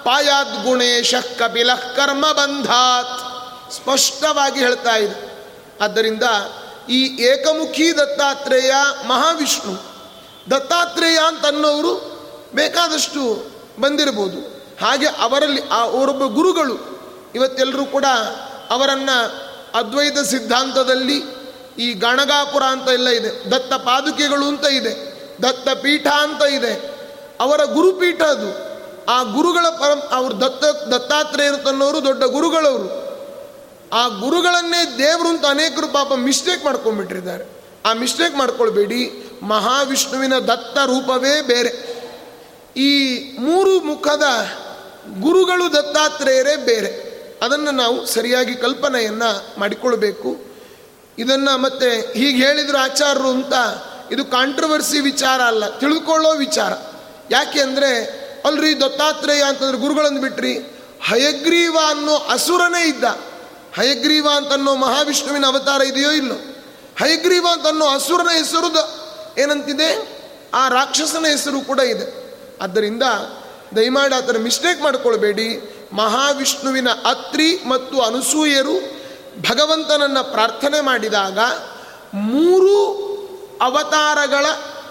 ಪಾಯಾದ್ಗುಣೇಶ ಕಪಿಲ ಕರ್ಮ ಬಂಧಾತ್. ಸ್ಪಷ್ಟವಾಗಿ ಹೇಳ್ತಾ ಇದೆ. ಆದ್ದರಿಂದ ಈ ಏಕಮುಖಿ ದತ್ತಾತ್ರೇಯ ಮಹಾವಿಷ್ಣು, ದತ್ತಾತ್ರೇಯ ಅಂತನ್ನೋರು ಬೇಕಾದಷ್ಟು ಬಂದಿರಬಹುದು. ಹಾಗೆ ಅವರಲ್ಲಿ ಆ ಅವರೊಬ್ಬ ಗುರುಗಳು ಇವತ್ತೆಲ್ಲರೂ ಕೂಡ ಅವರನ್ನು ಅದ್ವೈತ ಸಿದ್ಧಾಂತದಲ್ಲಿ ಈ ಗಣಗಾಪುರ ಅಂತ ಎಲ್ಲ ಇದೆ ದತ್ತ ಪಾದುಕೆಗಳು ಅಂತ ಇದೆ ದತ್ತ ಪೀಠ ಅಂತ ಇದೆ. ಅವರ ಗುರುಪೀಠ ಅದು. ಆ ಗುರುಗಳ ಪರಂ, ಅವರು ದತ್ತ, ದತ್ತಾತ್ರೇಯರು ತನ್ನವರು ದೊಡ್ಡ ಗುರುಗಳವರು. ಆ ಗುರುಗಳನ್ನೇ ದೇವರು ಅಂತ ಅನೇಕರು ಪಾಪ ಮಿಸ್ಟೇಕ್ ಮಾಡ್ಕೊಂಡ್ಬಿಟ್ಟಿದ್ದಾರೆ. ಆ ಮಿಸ್ಟೇಕ್ ಮಾಡ್ಕೊಳ್ಬೇಡಿ, ಮಹಾವಿಷ್ಣುವಿನ ದತ್ತ ರೂಪವೇ ಬೇರೆ. ಈ ಮೂರು ಮುಖದ ಗುರುಗಳು ದತ್ತಾತ್ರೇಯರೇ ಬೇರೆ. ಅದನ್ನು ನಾವು ಸರಿಯಾಗಿ ಕಲ್ಪನೆಯನ್ನು ಮಾಡಿಕೊಳ್ಬೇಕು. ಇದನ್ನು ಮತ್ತೆ ಹೀಗೆ ಹೇಳಿದ್ರು ಆಚಾರರು ಅಂತ, ಇದು ಕಾಂಟ್ರವರ್ಸಿ ವಿಚಾರ ಅಲ್ಲ, ತಿಳ್ಕೊಳ್ಳೋ ವಿಚಾರ. ಯಾಕೆ ಅಂದರೆ ಅಲ್ರಿ, ದತ್ತಾತ್ರೇಯ ಅಂತಂದ್ರೆ ಗುರುಗಳನ್ನು ಬಿಟ್ರಿ. ಹಯಗ್ರೀವ ಅನ್ನೋ ಅಸುರನೇ ಇದ್ದ. ಹಯಗ್ರೀವ ಅಂತನ್ನೋ ಮಹಾವಿಷ್ಣುವಿನ ಅವತಾರ ಇದೆಯೋ ಇಲ್ಲೋ. ಹಯಗ್ರೀವ ಅಂತನ್ನೋ ಅಸುರನ ಹೆಸರು ಏನಂತಿದೆ? ಆ ರಾಕ್ಷಸನ ಹೆಸರು ಕೂಡ ಇದೆ. ಆದ್ದರಿಂದ ದಯಮಾಡಿ ಆತನ ಮಿಸ್ಟೇಕ್ ಮಾಡ್ಕೊಳ್ಬೇಡಿ. ಮಹಾವಿಷ್ಣುವಿನ ಅತ್ರಿ ಮತ್ತು ಅನಸೂಯರು ಭಗವಂತನನ್ನು ಪ್ರಾರ್ಥನೆ ಮಾಡಿದಾಗ ಮೂರು ಅವತಾರಗಳ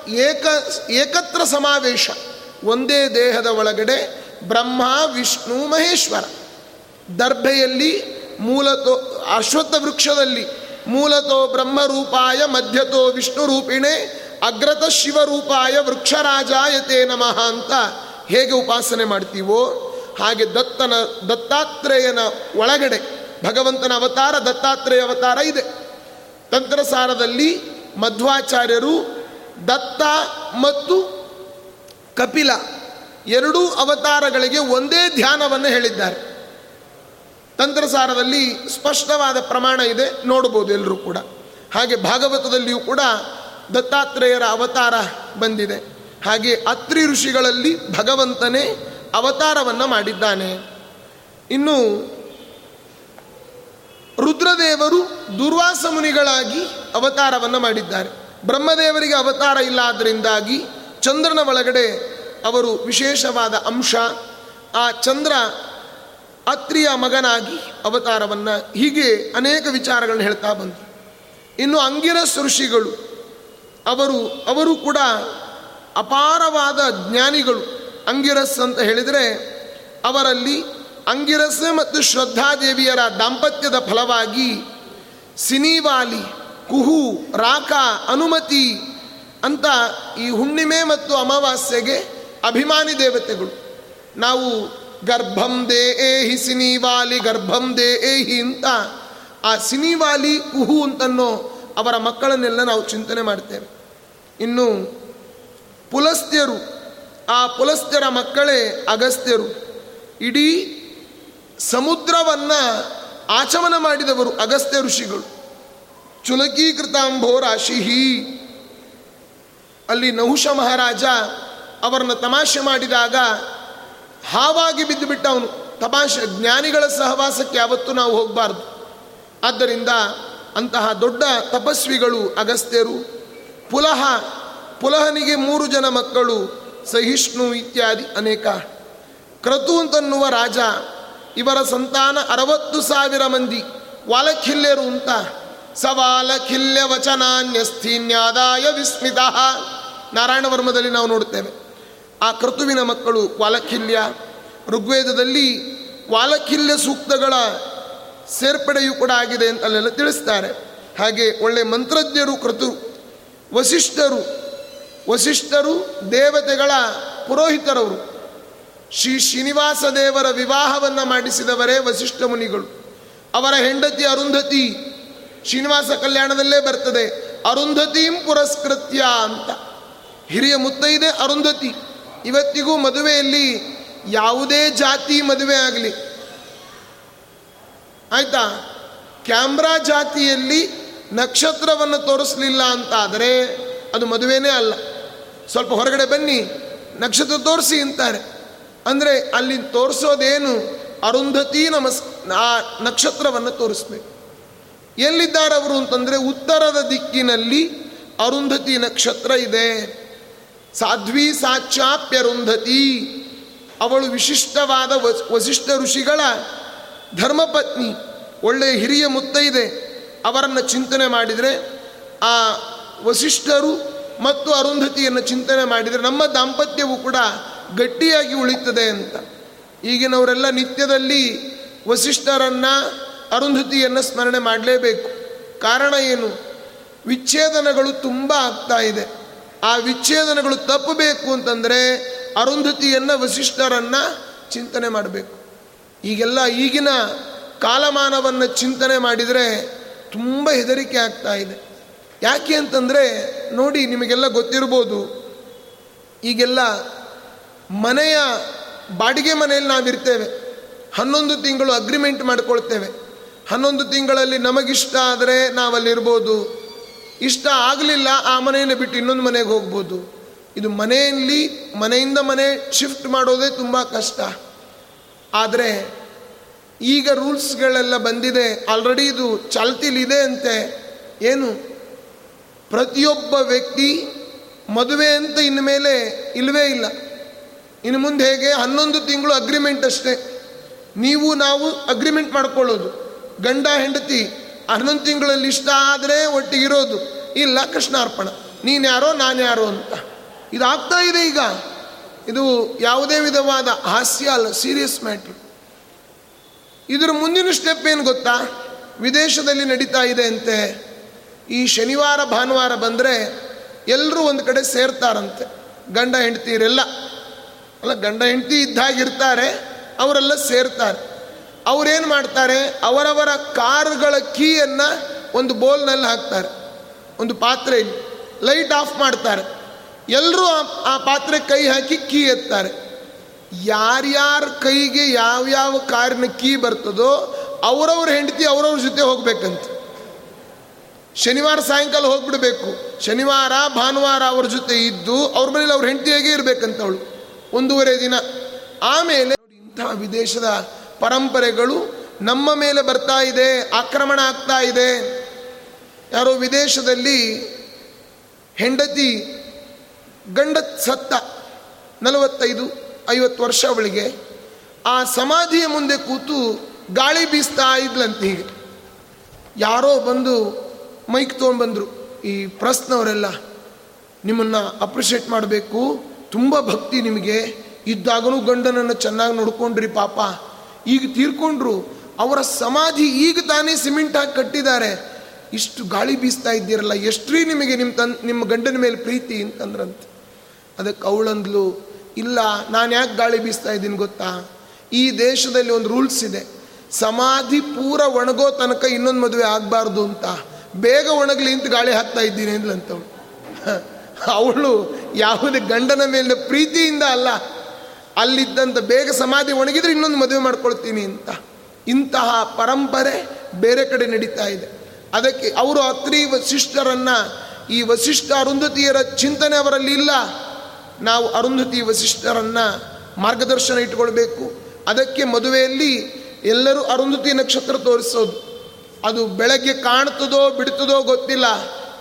ಏಕ, ಏಕತ್ರ ಸಮಾವೇಶ. ಒಂದೇ ದೇಹದ ಒಳಗಡೆ ಬ್ರಹ್ಮ, ವಿಷ್ಣು, ಮಹೇಶ್ವರ. ದರ್ಭೆಯಲ್ಲಿ ಮೂಲತೋ, ಅಶ್ವತ್ಥ ವೃಕ್ಷದಲ್ಲಿ ಮೂಲತೋ ಬ್ರಹ್ಮರೂಪಾಯ, ಮಧ್ಯತೋ ವಿಷ್ಣು ರೂಪಿಣೆ, ಅಗ್ರತ ಶಿವರೂಪಾಯ ವೃಕ್ಷರಾಜಾಯತೆ ನಮಃ ಅಂತ ಹೇಗೆ ಉಪಾಸನೆ ಮಾಡ್ತೀವೋ ಹಾಗೆ ದತ್ತನ, ದತ್ತಾತ್ರೇಯನ ಒಳಗಡೆ, ಭಗವಂತನ ಅವತಾರ, ದತ್ತಾತ್ರೇಯ ಅವತಾರ ಇದೆ. ತಂತ್ರಸಾರದಲ್ಲಿ ಮಧ್ವಾಚಾರ್ಯರು ದತ್ತ ಮತ್ತು ಕಪಿಲ ಎರಡೂ ಅವತಾರಗಳಿಗೆ ಒಂದೇ ಧ್ಯಾನವನ್ನು ಹೇಳಿದ್ದಾರೆ. ತಂತ್ರಸಾರದಲ್ಲಿ ಸ್ಪಷ್ಟವಾದ ಪ್ರಮಾಣ ಇದೆ ನೋಡ್ಬೋದು ಎಲ್ಲರೂ ಕೂಡ. ಹಾಗೆ ಭಾಗವತದಲ್ಲಿಯೂ ಕೂಡ ದತ್ತಾತ್ರೇಯರ ಅವತಾರ ಬಂದಿದೆ. ಹಾಗೆ ಅತ್ರಿ ಋಷಿಗಳಲ್ಲಿ ಭಗವಂತನೇ ಅವತಾರವನ್ನು ಮಾಡಿದ್ದಾನೆ. ಇನ್ನು ರುದ್ರದೇವರು ದುರ್ವಾಸ ಮುನಿಗಳಾಗಿ ಅವತಾರವನ್ನು ಮಾಡಿದ್ದಾರೆ. ಬ್ರಹ್ಮದೇವರಿಗೆ ಅವತಾರ ಇಲ್ಲ ಚಂದ್ರನ ಒಳಗಡೆ ಅವರು ವಿಶೇಷವಾದ ಅಂಶ, ಆ ಚಂದ್ರ ಅತ್ರಿಯ ಮಗನಾಗಿ ಅವತಾರವನ್ನು ಹೀಗೆ ಅನೇಕ ವಿಚಾರಗಳನ್ನು ಹೇಳ್ತಾ ಬಂತು ಇನ್ನು ಅಂಗಿರಸ್ ಋಷಿಗಳು, ಅವರು ಅವರು ಕೂಡ ಅಪಾರವಾದ ಜ್ಞಾನಿಗಳು. ಅಂಗಿರಸ್ ಅಂತ ಹೇಳಿದರೆ ಅವರಲ್ಲಿ ಅಂಗಿರಸ್ ಮತ್ತು ಶ್ರದ್ಧಾದೇವಿಯರ ದಾಂಪತ್ಯದ ಫಲವಾಗಿ ಸಿನಿವಾಲಿ, ಕುಹು ರಾಕ ಅನುಮತಿ ಅಂತ ಈ ಹುಣ್ಣಿಮೆ ಮತ್ತು ಅಮಾವಾಸ್ಯೆಗೆ ಅಭಿಮಾನಿ ದೇವತೆಗಳು. ನಾವು ಗರ್ಭಂ ದೇ ಏಹಿ ಸಿನಿವಾಲಿ, ಗರ್ಭಂ ದೇ ಏಹಿ ಅಂತ ಆ ಸಿನಿವಾಲಿ ಕುಹು ಅಂತನ್ನೋ ಅವರ ಮಕ್ಕಳನ್ನೆಲ್ಲ ನಾವು ಚಿಂತನೆ ಮಾಡ್ತೇವೆ. ಇನ್ನು ಪುಲಸ್ತ್ಯರು, ಆ ಪುಲಸ್ತ್ಯರ ಮಕ್ಕಳೇ ಅಗಸ್ತ್ಯರು, ಇಡೀ ಸಮುದ್ರವನ್ನು ಆಚಮನ ಮಾಡಿದವರು ಅಗಸ್ತ್ಯ ಋಷಿಗಳು. ಚುಲಕೀಕೃತಾಂಭೋ ರಾಶಿಹಿ. ಅಲ್ಲಿ ನಹುಷ ಮಹಾರಾಜ ಅವರನ್ನು ತಮಾಷೆ ಮಾಡಿದಾಗ ಹಾವಾಗಿ ಬಿದ್ದು ಬಿಟ್ಟ ಅವನು ತಮಾಷೆ ಜ್ಞಾನಿಗಳ ಸಹವಾಸಕ್ಕೆ ಯಾವತ್ತೂ ನಾವು ಹೋಗಬಾರ್ದು. ಆದ್ದರಿಂದ ಅಂತಹ ದೊಡ್ಡ ತಪಸ್ವಿಗಳು, ಅಗಸ್ತ್ಯರು, ಪುಲಹ, ಪುಲಹನಿಗೆ ಮೂರು ಜನ ಮಕ್ಕಳು, ಸಹಿಷ್ಣು ಇತ್ಯಾದಿ ಅನೇಕ. ಕ್ರತು ಅಂತನ್ನುವ ರಾಜ, ಇವರ ಸಂತಾನ ಅರವತ್ತು ಸಾವಿರ ಮಂದಿ ವಾಲಖಿಲ್ಯರು ಅಂತ. ಸವಾಲಖಿಲ್ಯ ವಚನಾನ್ಯಸ್ಥೀನ್ಯಾದಾಯ ವಿಸ್ಮಿತ. ನಾರಾಯಣ ವರ್ಮದಲ್ಲಿ ನಾವು ನೋಡುತ್ತೇವೆ. ಆ ಕೃತುವಿನ ಮಕ್ಕಳು ವಾಲಖಿಲ್ಯ, ಋಗ್ವೇದದಲ್ಲಿ ವಾಲಖಿಲ್ಯ ಸೂಕ್ತಗಳ ಸೇರ್ಪಡೆಯೂ ಕೂಡ ಆಗಿದೆ ಅಂತ ಅಲ್ಲೆಲ್ಲ ತಿಳಿಸ್ತಾರೆ. ಹಾಗೆ ಒಳ್ಳೆ ಮಂತ್ರಜ್ಞರು, ಕೃತು ವಸಿಷ್ಠರು ವಸಿಷ್ಠರು, ದೇವತೆಗಳ ಪುರೋಹಿತರವರು, ಶ್ರೀ ಶ್ರೀನಿವಾಸ ದೇವರ ವಿವಾಹವನ್ನು ಮಾಡಿಸಿದವರೇ ವಸಿಷ್ಠ ಮುನಿಗಳು. ಅವರ ಹೆಂಡತಿ ಅರುಂಧತಿ ಶ್ರೀನಿವಾಸ ಕಲ್ಯಾಣದಲ್ಲೇ ಬರ್ತದೆ. ಅರುಂಧತಿಂ ಪುರಸ್ಕೃತ್ಯ ಅಂತ. ಹಿರಿಯ ಮುತ್ತೈದೆ ಅರುಂಧತಿ. ಇವತ್ತಿಗೂ ಮದುವೆಯಲ್ಲಿ ಯಾವುದೇ ಜಾತಿ ಮದುವೆ ಆಗಲಿ. ಆಯ್ತಾ? ಕ್ಯಾಮ್ರಾ ಜಾತಿಯಲ್ಲಿ ನಕ್ಷತ್ರವನ್ನು ತೋರಿಸಲಿಲ್ಲ ಅಂತಾದರೆ ಅದು ಮದುವೆನೇ ಅಲ್ಲ. ಸ್ವಲ್ಪ ಹೊರಗಡೆ ಬನ್ನಿ. ನಕ್ಷತ್ರ ತೋರಿಸಿ ಅಂತಾರೆ. ಅಂದರೆ ಅಲ್ಲಿ ತೋರಿಸೋದೇನು? ಅರುಂಧತಿ ನಮಸ್ ಆ ನಕ್ಷತ್ರವನ್ನು ತೋರಿಸ್ಬೇಕು. ಎಲ್ಲಿದ್ದಾರವರು ಅಂತಂದರೆ ಉತ್ತರದ ದಿಕ್ಕಿನಲ್ಲಿ ಅರುಂಧತಿ ನಕ್ಷತ್ರ ಇದೆ. ಸಾಧ್ವಿ ಸಾಕ್ಷಾಪ್ಯರುಂಧತಿ ಅವಳು ವಿಶಿಷ್ಟವಾದ ವಸಿಷ್ಠ ಋಷಿಗಳ ಧರ್ಮಪತ್ನಿ ಒಳ್ಳೆಯ ಹಿರಿಯ ಮುತ್ತೈದೆ ಅವರನ್ನು ಚಿಂತನೆ ಮಾಡಿದರೆ ಆ ವಸಿಷ್ಠರು ಮತ್ತು ಅರುಂಧತಿಯನ್ನು ಚಿಂತನೆ ಮಾಡಿದರೆ ನಮ್ಮ ದಾಂಪತ್ಯವು ಕೂಡ ಗಟ್ಟಿಯಾಗಿ ಉಳಿತದೆ ಅಂತ. ಈಗಿನವರೆಲ್ಲ ನಿತ್ಯದಲ್ಲಿ ವಸಿಷ್ಠರನ್ನು ಅರುಂಧತಿಯನ್ನು ಸ್ಮರಣೆ ಮಾಡಲೇಬೇಕು. ಕಾರಣ ಏನು? ವಿಚ್ಛೇದನಗಳು ತುಂಬ ಆಗ್ತಾ ಇದೆ. ಆ ವಿಚ್ಛೇದನಗಳು ತಪ್ಪಬೇಕು ಅಂತಂದರೆ ಅರುಂಧತಿಯನ್ನು ವಸಿಷ್ಠರನ್ನು ಚಿಂತನೆ ಮಾಡಬೇಕು. ಈಗೆಲ್ಲ ಈಗಿನ ಕಾಲಮಾನವನ್ನು ಚಿಂತನೆ ಮಾಡಿದರೆ ತುಂಬ ಹೆದರಿಕೆ ಆಗ್ತಾ ಇದೆ. ಯಾಕೆ ಅಂತಂದರೆ ನೋಡಿ ನಿಮಗೆಲ್ಲ ಗೊತ್ತಿರ್ಬೋದು, ಈಗೆಲ್ಲ ಮನೆಯ ಬಾಡಿಗೆ ಮನೆಯಲ್ಲಿ ನಾವಿರ್ತೇವೆ. ಹನ್ನೊಂದು ತಿಂಗಳು ಅಗ್ರಿಮೆಂಟ್ ಮಾಡ್ಕೊಳ್ತೇವೆ. ಹನ್ನೊಂದು ತಿಂಗಳಲ್ಲಿ ನಮಗಿಷ್ಟ ಆದರೆ ನಾವಲ್ಲಿರ್ಬೋದು. ಇಷ್ಟ ಆಗಲಿಲ್ಲ ಆ ಮನೆಯನ್ನು ಬಿಟ್ಟು ಇನ್ನೊಂದು ಮನೆಗೆ ಹೋಗ್ಬೋದು. ಇದು ಮನೆಯಲ್ಲಿ, ಮನೆಯಿಂದ ಮನೆ ಶಿಫ್ಟ್ ಮಾಡೋದೇ ತುಂಬ ಕಷ್ಟ. ಆದರೆ ಈಗ ರೂಲ್ಸ್ಗಳೆಲ್ಲ ಬಂದಿದೆ. ಆಲ್ರೆಡಿ ಇದು ಚಾಲ್ತಿಲಿದೆ ಅಂತೆ. ಏನು? ಪ್ರತಿಯೊಬ್ಬ ವ್ಯಕ್ತಿ ಮದುವೆ ಅಂತ ಇನ್ನು ಮೇಲೆ ಇಲ್ಲವೇ ಇಲ್ಲ. ಇನ್ನು ಮುಂದೆ ಹೇಗೆ? ಹನ್ನೊಂದು ತಿಂಗಳು ಅಗ್ರಿಮೆಂಟ್ ಅಷ್ಟೇ. ನೀವು, ನಾವು ಅಗ್ರಿಮೆಂಟ್ ಮಾಡ್ಕೊಳ್ಳೋದು. ಗಂಡ ಹೆಂಡತಿ ಹನ್ನೊಂದು ತಿಂಗಳಲ್ಲಿ ಇಷ್ಟ ಆದರೆ ಒಟ್ಟಿಗಿರೋದು ಇಲ್ಲ, ಕೃಷ್ಣಾರ್ಪಣ. ನೀನು ಯಾರೋ, ನಾನು ಯಾರೋ ಅಂತ. ಇದಾಗ್ತಾ ಇದೆ ಈಗ. ಇದು ಯಾವುದೇ ವಿಧವಾದ ಹಾಸ್ಯ ಅಲ್ಲ ಸೀರಿಯಸ್ ಮ್ಯಾಟ್ರ್ ಇದರ ಮುಂದಿನ ಸ್ಟೆಪ್ ಏನು ಗೊತ್ತಾ? ವಿದೇಶದಲ್ಲಿ ನಡೀತಾ ಇದೆ ಅಂತೆ. ಈ ಶನಿವಾರ, ಭಾನುವಾರ ಬಂದರೆ ಎಲ್ಲರೂ ಒಂದು ಕಡೆ ಸೇರ್ತಾರಂತೆ. ಗಂಡ ಹೆಂಡತಿಯರೆಲ್ಲ ಅಲ್ಲ, ಗಂಡ ಹೆಂಡತಿ ಇದ್ದಾಗಿರ್ತಾರೆ, ಅವರೆಲ್ಲ ಸೇರ್ತಾರೆ. ಅವರೇನು ಮಾಡ್ತಾರೆ? ಅವರವರ ಕಾರ್ಗಳ ಕೀಯನ್ನು ಒಂದು ಬೋಲ್ನಲ್ಲಿ ಹಾಕ್ತಾರೆ. ಒಂದು ಪಾತ್ರೆ ಲೈಟ್ ಆಫ್ ಮಾಡ್ತಾರೆ. ಎಲ್ಲರೂ ಆ ಪಾತ್ರೆ ಕೈ ಹಾಕಿ ಕೀ ಎತ್ತಾರೆ. ಯಾರ್ಯಾರ ಕೈಗೆ ಯಾವ್ಯಾವ ಕಾರಿನ ಕೀ ಬರ್ತದೋ ಅವರವ್ರ ಹೆಂಡತಿ ಅವರವ್ರ ಜೊತೆ ಹೋಗ್ಬೇಕಂತ. ಶನಿವಾರ ಸಾಯಂಕಾಲ ಹೋಗ್ಬಿಡಬೇಕು. ಶನಿವಾರ, ಭಾನುವಾರ ಅವ್ರ ಜೊತೆ ಇದ್ದು ಅವ್ರ ಮನೇಲಿ ಅವ್ರ ಹೆಂಡತಿಯಾಗೆ ಇರಬೇಕಂತ ಅವಳು. ಒಂದೂವರೆ ದಿನ. ಆಮೇಲೆ ಇಂಥ ವಿದೇಶದ ಪರಂಪರೆಗಳು ನಮ್ಮ ಮೇಲೆ ಬರ್ತಾ ಇದೆ, ಆಕ್ರಮಣ ಆಗ್ತಾ ಇದೆ. ಯಾರೋ ವಿದೇಶದಲ್ಲಿ ಹೆಂಡತಿ ಗಂಡ ಸತ್ತ ನಲವತ್ತೈದು, ಐವತ್ತು ವರ್ಷ ಅವಳಿಗೆ, ಆ ಸಮಾಧಿಯ ಮುಂದೆ ಕೂತು ಗಾಳಿ ಬೀಸ್ತಾ ಇದ್ಲಂತೆ ಹೀಗೆ. ಯಾರೋ ಬಂದು ಮೈಕ್ ತೊಗೊಂಡ್ಬಂದರು ಈ ಪ್ರಸ್ನವರೆಲ್ಲ ನಿಮ್ಮನ್ನು ಅಪ್ರಿಷಿಯೇಟ್ ಮಾಡಬೇಕು, ತುಂಬ ಭಕ್ತಿ ನಿಮಗೆ ಇದ್ದಾಗಲೂ ಗಂಡನನ್ನು ಚೆನ್ನಾಗಿ ನೋಡ್ಕೊಂಡ್ರಿ ಪಾಪ ಈಗ ತೀರ್ಕೊಂಡ್ರು. ಅವರ ಸಮಾಧಿ ಈಗ ತಾನೇ ಸಿಮೆಂಟ್ ಹಾಕಿ ಕಟ್ಟಿದ್ದಾರೆ. ಇಷ್ಟು ಗಾಳಿ ಬೀಸ್ತಾ ಇದ್ದೀರಲ್ಲ, ಎಷ್ಟ್ರೀ ನಿಮಗೆ ನಿಮ್ಮ ತನ್, ನಿಮ್ಮ ಗಂಡನ ಮೇಲೆ ಪ್ರೀತಿ ಅಂತಂದ್ರಂತೆ. ಅದಕ್ಕೆ ಅವಳಂದ್ಲು, ಇಲ್ಲ, ನಾನು ಯಾಕೆ ಗಾಳಿ ಬೀಸ್ತಾ ಇದ್ದೀನಿ ಗೊತ್ತಾ? ಈ ದೇಶದಲ್ಲಿ ಒಂದು ರೂಲ್ಸ್ ಇದೆ. ಸಮಾಧಿ ಪೂರ ಒಣಗೋ ತನಕ ಇನ್ನೊಂದು ಮದುವೆ ಆಗಬಾರ್ದು ಅಂತ. ಬೇಗ ಒಣಗಲಿ ಅಂತ ಗಾಳಿ ಹಾಕ್ತಾ ಇದ್ದೀನಿ ಅಂದ್ಲಂತವಳು. ಅವಳು ಯಾವುದೇ ಗಂಡನ ಮೇಲೆ ಪ್ರೀತಿಯಿಂದ ಅಲ್ಲ ಅಲ್ಲಿದ್ದಂಥ ಬೇಗ ಸಮಾಧಿ ಒಣಗಿದ್ರೆ ಇನ್ನೊಂದು ಮದುವೆ ಮಾಡ್ಕೊಳ್ತೀನಿ ಅಂತ. ಇಂತಹ ಪರಂಪರೆ ಬೇರೆ ಕಡೆ ನಡೀತಾ ಇದೆ. ಅದಕ್ಕೆ ಅವರು ಅತ್ರಿ ವಸಿಷ್ಠರನ್ನು ಈ ವಸಿಷ್ಠ ಅರುಂಧತಿಯರ ಚಿಂತನೆ ಅವರಲ್ಲಿ ಇಲ್ಲ. ನಾವು ಅರುಂಧತಿ ವಸಿಷ್ಠರನ್ನು ಮಾರ್ಗದರ್ಶನ ಇಟ್ಕೊಳ್ಬೇಕು. ಅದಕ್ಕೆ ಮದುವೆಯಲ್ಲಿ ಎಲ್ಲರೂ ಅರುಂಧತಿ ನಕ್ಷತ್ರ ತೋರಿಸೋದು. ಅದು ಬೆಳಗ್ಗೆ ಕಾಣ್ತದೋ ಬಿಡ್ತದೋ ಗೊತ್ತಿಲ್ಲ.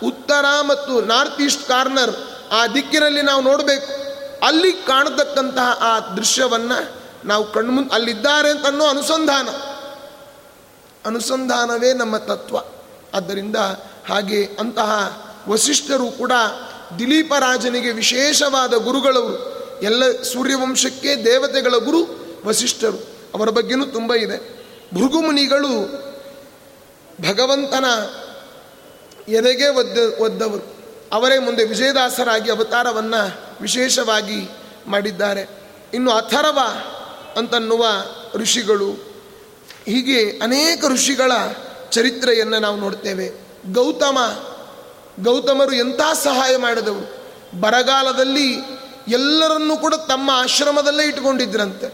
ಉತ್ತರ ಮತ್ತು ನಾರ್ತ್ ಈಸ್ಟ್ ಕಾರ್ನರ್ ಆ ದಿಕ್ಕಿನಲ್ಲಿ ನಾವು ನೋಡಬೇಕು. ಅಲ್ಲಿ ಕಾಣತಕ್ಕಂತಹ ಆ ದೃಶ್ಯವನ್ನು ನಾವು ಕಣ್ಮುಂದೆ ಅಲ್ಲಿದ್ದಾರೆ ಅಂತ ಅನ್ನೋ ಅನುಸಂಧಾನ. ಅನುಸಂಧಾನವೇ ನಮ್ಮ ತತ್ವ. ಆದ್ದರಿಂದ ಹಾಗೆ ಅಂತಹ ವಸಿಷ್ಠರು ಕೂಡ ದಿಲೀಪರಾಜನಿಗೆ ವಿಶೇಷವಾದ ಗುರುಗಳವರು. ಎಲ್ಲ ಸೂರ್ಯವಂಶಕ್ಕೆ ದೇವತೆಗಳ ಗುರು ವಸಿಷ್ಠರು. ಅವರ ಬಗ್ಗೆನೂ ತುಂಬ ಇದೆ. ಭೃಗುಮುನಿಗಳು ಭಗವಂತನ ಎದೆಗೆ ಒದ್ದ ಒದ್ದವರು. ಅವರೇ ಮುಂದೆ ವಿಜಯದಾಸರಾಗಿ ಅವತಾರವನ್ನು ವಿಶೇಷವಾಗಿ ಮಾಡಿದ್ದಾರೆ. ಇನ್ನು ಅಥರ್ವ ಅಂತನ್ನುವ ಋಷಿಗಳು, ಹೀಗೆ ಅನೇಕ ಋಷಿಗಳ ಚರಿತ್ರೆಯನ್ನು ನಾವು ನೋಡ್ತೇವೆ. ಗೌತಮ, ಗೌತಮರು ಎಂಥ ಸಹಾಯ ಮಾಡಿದವರು ಬರಗಾಲದಲ್ಲಿ ಎಲ್ಲರನ್ನೂ ಕೂಡ ತಮ್ಮ ಆಶ್ರಮದಲ್ಲೇ ಇಟ್ಕೊಂಡಿದ್ರಂತೆ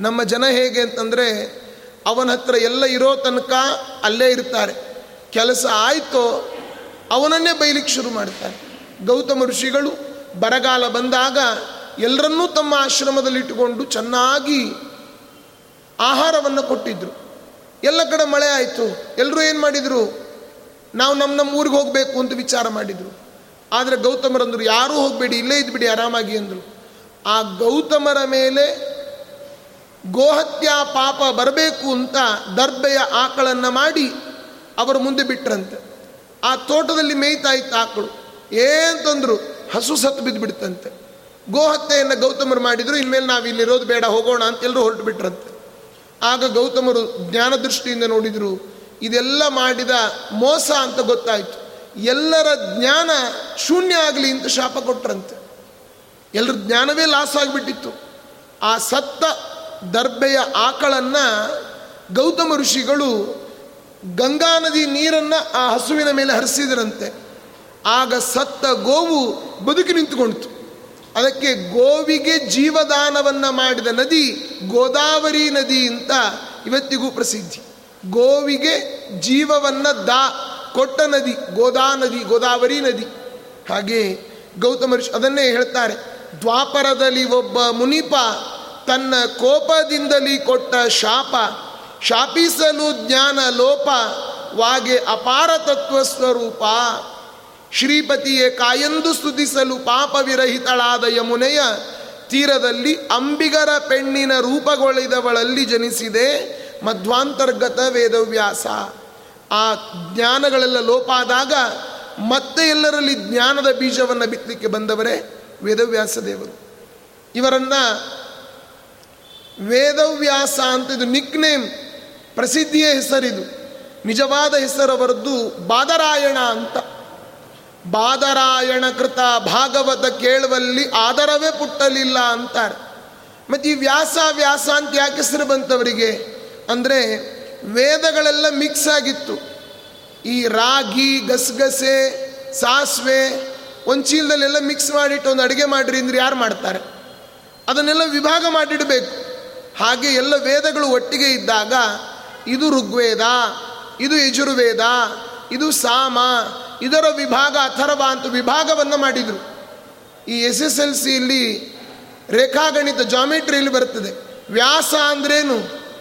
ನಮ್ಮ ಜನ ಹೇಗೆ ಅಂತಂದರೆ, ಅವನ ಹತ್ರ ಎಲ್ಲ ಇರೋ ತನಕ ಅಲ್ಲೇ ಇರ್ತಾರೆ. ಕೆಲಸ ಆಯಿತೋ ಅವನನ್ನೇ ಬೈಲಿಕ್ಕೆ ಶುರು ಮಾಡ್ತಾರೆ. ಗೌತಮ ಋಷಿಗಳು ಬರಗಾಲ ಬಂದಾಗ ಎಲ್ಲರನ್ನೂ ತಮ್ಮ ಆಶ್ರಮದಲ್ಲಿ ಇಟ್ಟುಕೊಂಡು ಚೆನ್ನಾಗಿ ಆಹಾರವನ್ನು ಕೊಟ್ಟಿದ್ರು. ಎಲ್ಲ ಕಡೆ ಮಳೆ ಆಯಿತು. ಎಲ್ಲರೂ ಏನು ಮಾಡಿದರು? ನಾವು ನಮ್ಮ ನಮ್ಮ ಊರಿಗೆ ಹೋಗಬೇಕು ಅಂತ ವಿಚಾರ ಮಾಡಿದರು. ಆದರೆ ಗೌತಮರಂದರು, ಯಾರೂ ಹೋಗಬೇಡಿ, ಇಲ್ಲೇ ಇದ್ಬಿಡಿ, ಆರಾಮಾಗಿ ಅಂದರು. ಆ ಗೌತಮರ ಮೇಲೆ ಗೋಹತ್ಯಾ ಪಾಪ ಬರಬೇಕು ಅಂತ ದರ್ಬೆಯ ಆಕಳನ್ನು ಮಾಡಿ ಅವರು ಮುಂದೆ ಬಿಟ್ರಂತೆ. ಆ ತೋಟದಲ್ಲಿ ಮೇಯ್ತಾ ಇತ್ತು ಆಕಳು. ಏನಂತಂದ್ರು ಹಸು ಸತ್ತು ಬಿದ್ದು ಬಿಡ್ತಂತೆ ಗೋಹತ್ಯೆಯನ್ನು ಗೌತಮರು ಮಾಡಿದ್ರು, ಇನ್ಮೇಲೆ ನಾವು ಇಲ್ಲಿರೋದು ಬೇಡ, ಹೋಗೋಣ ಅಂತ ಎಲ್ಲರೂ ಹೊರಟು ಬಿಟ್ರಂತೆ. ಆಗ ಗೌತಮರು ಜ್ಞಾನ ದೃಷ್ಟಿಯಿಂದ ನೋಡಿದರು, ಇದೆಲ್ಲ ಮಾಡಿದ ಮೋಸ ಅಂತ ಗೊತ್ತಾಯಿತು. ಎಲ್ಲರ ಜ್ಞಾನ ಶೂನ್ಯ ಆಗಲಿ ಅಂತ ಶಾಪ ಕೊಟ್ರಂತೆ. ಎಲ್ಲರ ಜ್ಞಾನವೇ ಲಾಸ್ ಆಗಿಬಿಟ್ಟಿತ್ತು. ಆ ಸತ್ತ ದರ್ಬೆಯ ಆಕಳನ್ನು ಗೌತಮ ಋಷಿಗಳು ಗಂಗಾ ನದಿ ನೀರನ್ನು ಆ ಹಸುವಿನ ಮೇಲೆ ಹರಿಸಿದರಂತೆ. ಆಗ ಸತ್ತ ಗೋವು ಬದುಕಿ ನಿಂತುಕೊಂಡಿತು. ಅದಕ್ಕೆ ಗೋವಿಗೆ ಜೀವದಾನವನ್ನು ಮಾಡಿದ ನದಿ ಗೋದಾವರಿ ನದಿ ಅಂತ ಇವತ್ತಿಗೂ ಪ್ರಸಿದ್ಧಿ. ಗೋವಿಗೆ ಜೀವವನ್ನು ದಾ ಕೊಟ್ಟ ನದಿ, ಗೋದಾ ನದಿ, ಗೋದಾವರಿ ನದಿ. ಹಾಗೆ ಗೌತಮ ಋಷಿ ಅದನ್ನೇ ಹೇಳ್ತಾರೆ. ದ್ವಾಪರದಲ್ಲಿ ಒಬ್ಬ ಮುನಿಪ ತನ್ನ ಕೋಪದಿಂದಲೇ ಕೊಟ್ಟ ಶಾಪ ಶಾಪಿಸಲು ಜ್ಞಾನ ಲೋಪ, ವಾಗೆ ಅಪಾರ ತತ್ವ ಸ್ವರೂಪ ಶ್ರೀಪತಿಯೇ ಕಾಯಂದು ಸ್ತುತಿಸಲು ಪಾಪವಿರಹಿತಳಾದ ಯಮುನೆಯ ತೀರದಲ್ಲಿ ಅಂಬಿಗರ ಪೆಣ್ಣಿನ ರೂಪಗೊಳಿದವಳಲ್ಲಿ ಜನಿಸಿದೆ ಮಧ್ವಾಂತರ್ಗತ ವೇದವ್ಯಾಸ. ಆ ಜ್ಞಾನಗಳೆಲ್ಲ ಲೋಪಾದಾಗ ಮತ್ತೆ ಎಲ್ಲರಲ್ಲಿ ಜ್ಞಾನದ ಬೀಜವನ್ನು ಬಿತ್ತಲಿಕ್ಕೆ ಬಂದವರೇ ವೇದವ್ಯಾಸ ದೇವರು. ಇವರನ್ನ ವೇದವ್ಯಾಸ ಅಂತ ಇದು ನಿಕ್ ನೇಮ್. ಪ್ರಸಿದ್ಧಿಯ ಹೆಸರಿದು. ನಿಜವಾದ ಹೆಸರವರದ್ದು ಬಾದರಾಯಣ ಅಂತ. ಬಾದರಾಯಣ ಕೃತ ಭಾಗವತ ಕೇಳುವಲ್ಲಿ ಆದರವೇ ಪುಟ್ಟಲಿಲ್ಲ ಅಂತಾರೆ. ಮತ್ತು ಈ ವ್ಯಾಸ ವ್ಯಾಸ ಅಂತ ಯಾಕೆ ಹೆಸರು ಬಂತವರಿಗೆ? ಅಂದರೆ ವೇದಗಳೆಲ್ಲ ಮಿಕ್ಸ್ ಆಗಿತ್ತು. ಈ ರಾಗಿ, ಗಸಗಸೆ, ಸಾಸಿವೆ ಒಂದು ಚೀಲದಲ್ಲೆಲ್ಲ ಮಿಕ್ಸ್ ಮಾಡಿಟ್ಟು ಒಂದು ಅಡುಗೆ ಮಾಡಿರಿ ಅಂದ್ರೆ ಯಾರು ಮಾಡ್ತಾರೆ? ಅದನ್ನೆಲ್ಲ ವಿಭಾಗ ಮಾಡಿಡಬೇಕು. ಹಾಗೆ ಎಲ್ಲ ವೇದಗಳು ಒಟ್ಟಿಗೆ ಇದ್ದಾಗ ಇದು ಋಗ್ವೇದ, ಇದು ಯಜುರ್ವೇದ, ಇದು ಸಾಮ, ಇದರ ವಿಭಾಗ ಅಥರ್ವ ಅಂತ ವಿಭಾಗವನ್ನು ಮಾಡಿದರು. ಈ ಎಸ್ ಎಸ್ ಎಲ್ ಸಿಯಲ್ಲಿ ರೇಖಾಗಣಿತ ಜಾಮಿಟ್ರಿಯಲ್ಲಿ ಬರ್ತದೆ. ವ್ಯಾಸ ಅಂದ್ರೇನು?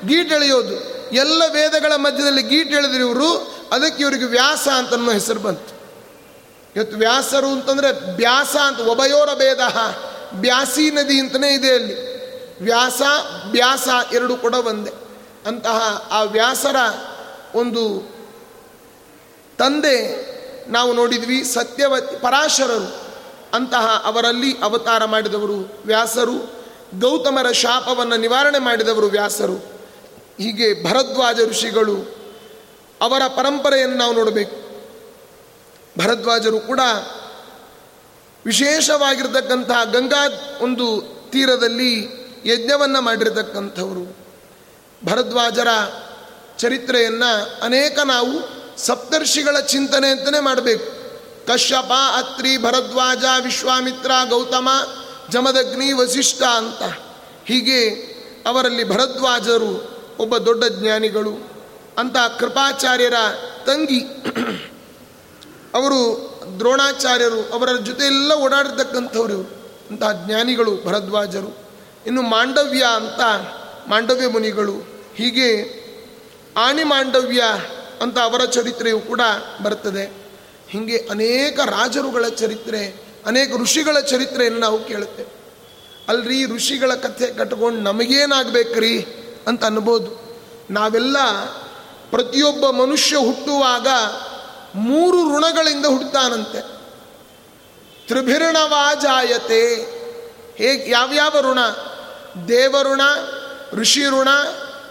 ಗೀಟ್ ಎಳೆಯೋದು. ಎಲ್ಲ ವೇದಗಳ ಮಧ್ಯದಲ್ಲಿ ಗೀಟ್ ಎಳೆದ್ರು ಇವರು ಅದಕ್ಕೆ ಇವರಿಗೆ ವ್ಯಾಸ ಅಂತ ಅನ್ನೋ ಹೆಸರು ಬಂತು. ಇವತ್ತು ವ್ಯಾಸರು ಅಂತಂದರೆ ವ್ಯಾಸ ಅಂತ, ಒಬಯೋರ ಭೇದ. ಬ್ಯಾಸಿ ನದಿ ಅಂತಲೇ ಇದೆ ಅಲ್ಲಿ. ವ್ಯಾಸ, ಬ್ಯಾಸ ಎರಡು ಕೂಡ ಒಂದೇ. ಅಂತಹ ಆ ವ್ಯಾಸರ ಒಂದು ತಂದೆ ನಾವು ನೋಡಿದ್ವಿ ಸತ್ಯವತಿ ಪರಾಶರರು. ಅಂತಹ ಅವರಲ್ಲಿ ಅವತಾರ ಮಾಡಿದವರು ವ್ಯಾಸರು, ಗೌತಮರ ಶಾಪವನ್ನು ನಿವಾರಣೆ ಮಾಡಿದವರು ವ್ಯಾಸರು. ಹೀಗೆ ಭರದ್ವಾಜ ಋಷಿಗಳು ಅವರ ಪರಂಪರೆಯನ್ನು ನಾವು ನೋಡಬೇಕು. ಭರದ್ವಾಜರು ಕೂಡ ವಿಶೇಷವಾಗಿರ್ತಕ್ಕಂತಹ ಗಂಗಾ ಒಂದು ತೀರದಲ್ಲಿ ಯಜ್ಞವನ್ನು ಮಾಡಿರತಕ್ಕಂಥವರು. ಭರದ್ವಾಜರ ಚರಿತ್ರೆಯನ್ನು ಅನೇಕ ನಾವು ಸಪ್ತರ್ಷಿಗಳ ಚಿಂತನೆ ಅಂತಲೇ ಮಾಡಬೇಕು. ಕಶ್ಯಪ, ಅತ್ರಿ, ಭರದ್ವಾಜ, ವಿಶ್ವಾಮಿತ್ರ, ಗೌತಮ, ಜಮದಗ್ನಿ, ವಸಿಷ್ಠ ಅಂತ. ಹೀಗೆ ಅವರಲ್ಲಿ ಭರದ್ವಾಜರು ಒಬ್ಬ ದೊಡ್ಡ ಜ್ಞಾನಿಗಳು. ಅಂತ ಕೃಪಾಚಾರ್ಯರ ತಂಗಿ. ಅವರು ದ್ರೋಣಾಚಾರ್ಯರು, ಅವರ ಜೊತೆ ಎಲ್ಲ ಓಡಾಡಿರ್ತಕ್ಕಂಥವ್ರು ಅಂತಹ ಜ್ಞಾನಿಗಳು ಭರದ್ವಾಜರು. ಇನ್ನು ಮಾಂಡವ್ಯ ಅಂತ ಮಾಂಡವ್ಯ ಮುನಿಗಳು, ಹೀಗೆ ಆಣಿ ಮಾಂಡವ್ಯ ಅಂತ ಅವರ ಚರಿತ್ರೆಯು ಕೂಡ ಬರ್ತದೆ ಹೀಗೆ ಅನೇಕ ರಾಜರುಗಳ ಚರಿತ್ರೆ, ಅನೇಕ ಋಷಿಗಳ ಚರಿತ್ರೆಯನ್ನು ನಾವು ಕೇಳುತ್ತೇವೆ. ಅಲ್ರಿ, ಋಷಿಗಳ ಕಥೆ ಕಟ್ಕೊಂಡು ನಮಗೇನಾಗಬೇಕ್ರಿ ಅಂತ ಅನ್ಬೋದು. ನಾವೆಲ್ಲ ಪ್ರತಿಯೊಬ್ಬ ಮನುಷ್ಯ ಹುಟ್ಟುವಾಗ ಮೂರು ಋಣಗಳಿಂದ ಹುಟ್ಟುತ್ತಾನಂತೆ ತ್ರಿಭಿರ್ಣವಾ ಜಾಯತೆ ಹೇಗೆ, ಯಾವ್ಯಾವ ಋಣ? ದೇವಋಣ ಋಷಿ ಋಣ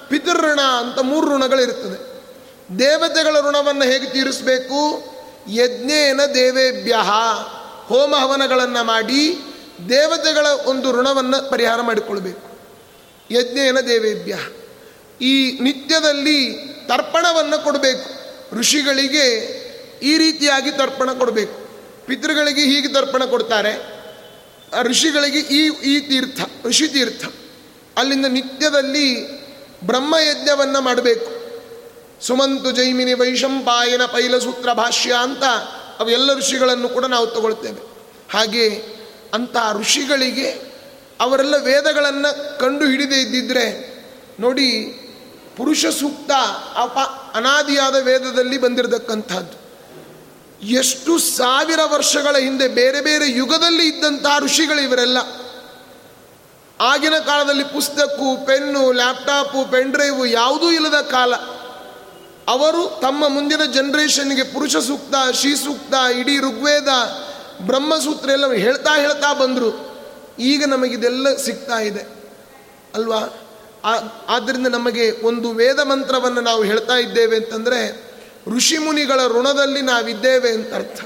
ಪಿತೃಋಣ ಅಂತ ಮೂರು ಋಣಗಳಿರ್ತದೆ ದೇವತೆಗಳ ಋಣವನ್ನು ಹೇಗೆ ತೀರಿಸಬೇಕು? ಯಜ್ಞೇನ ದೇವೇಭ್ಯ ಹೋಮ ಹವನಗಳನ್ನು ಮಾಡಿ ದೇವತೆಗಳ ಒಂದು ಋಣವನ್ನು ಪರಿಹಾರ ಮಾಡಿಕೊಳ್ಬೇಕು. ಯಜ್ಞೇನ ದೇವೇಭ್ಯ. ಈ ನಿತ್ಯದಲ್ಲಿ ತರ್ಪಣವನ್ನು ಕೊಡಬೇಕು. ಋಷಿಗಳಿಗೆ ಈ ರೀತಿಯಾಗಿ ತರ್ಪಣ ಕೊಡಬೇಕು. ಪಿತೃಗಳಿಗೆ ಹೀಗೆ ತರ್ಪಣ ಕೊಡ್ತಾರೆ. ಋಷಿಗಳಿಗೆ ಈ ಈ ತೀರ್ಥ, ಋಷಿ ತೀರ್ಥ. ಅಲ್ಲಿಂದ ನಿತ್ಯದಲ್ಲಿ ಬ್ರಹ್ಮಯಜ್ಞವನ್ನು ಮಾಡಬೇಕು. ಸುಮಂತು ಜೈಮಿನಿ ವೈಶಂಪಾಯನ ಪೈಲಸೂತ್ರ ಭಾಷ್ಯ ಅಂತ ಅವೆಲ್ಲ ಋಷಿಗಳನ್ನು ಕೂಡ ನಾವು ತಗೊಳ್ತೇವೆ. ಹಾಗೆ ಅಂತ ಋಷಿಗಳಿಗೆ ಅವರೆಲ್ಲ ವೇದಗಳನ್ನು ಕಂಡು ಹಿಡಿದೇ ಇದ್ದಿದ್ರೆ ನೋಡಿ ಪುರುಷ ಸೂಕ್ತ ಅಪ ಅನಾದಿಯಾದ ವೇದದಲ್ಲಿ ಬಂದಿರತಕ್ಕಂಥದ್ದು. ಎಷ್ಟು ಸಾವಿರ ವರ್ಷಗಳ ಹಿಂದೆ ಬೇರೆ ಬೇರೆ ಯುಗದಲ್ಲಿ ಇದ್ದಂಥ ಋಷಿಗಳು ಇವರೆಲ್ಲ ಆಗಿನ ಕಾಲದಲ್ಲಿ ಪುಸ್ತಕು ಪೆನ್ನು, ಲ್ಯಾಪ್ಟಾಪು ಪೆನ್ ಡ್ರೈವ್ ಯಾವುದೂ ಇಲ್ಲದ ಕಾಲ. ಅವರು ತಮ್ಮ ಮುಂದಿನ ಜನ್ರೇಷನ್ಗೆ ಪುರುಷ ಸೂಕ್ತ, ಶ್ರೀ ಸೂಕ್ತ, ಇಡೀ ಋಗ್ವೇದ, ಬ್ರಹ್ಮಸೂತ್ರ ಎಲ್ಲ ಹೇಳ್ತಾ ಹೇಳ್ತಾ ಬಂದರು. ಈಗ ನಮಗಿದೆಲ್ಲ ಸಿಗ್ತಾ ಇದೆ. ಅಲ್ವಾ? ಆದ್ದರಿಂದ ನಮಗೆ ಒಂದು ವೇದ ಮಂತ್ರವನ್ನು ನಾವು ಹೇಳ್ತಾ ಇದ್ದೇವೆ ಅಂತಂದರೆ ಋಷಿಮುನಿಗಳ ಋಣದಲ್ಲಿ ನಾವಿದ್ದೇವೆ ಅಂತ ಅರ್ಥ.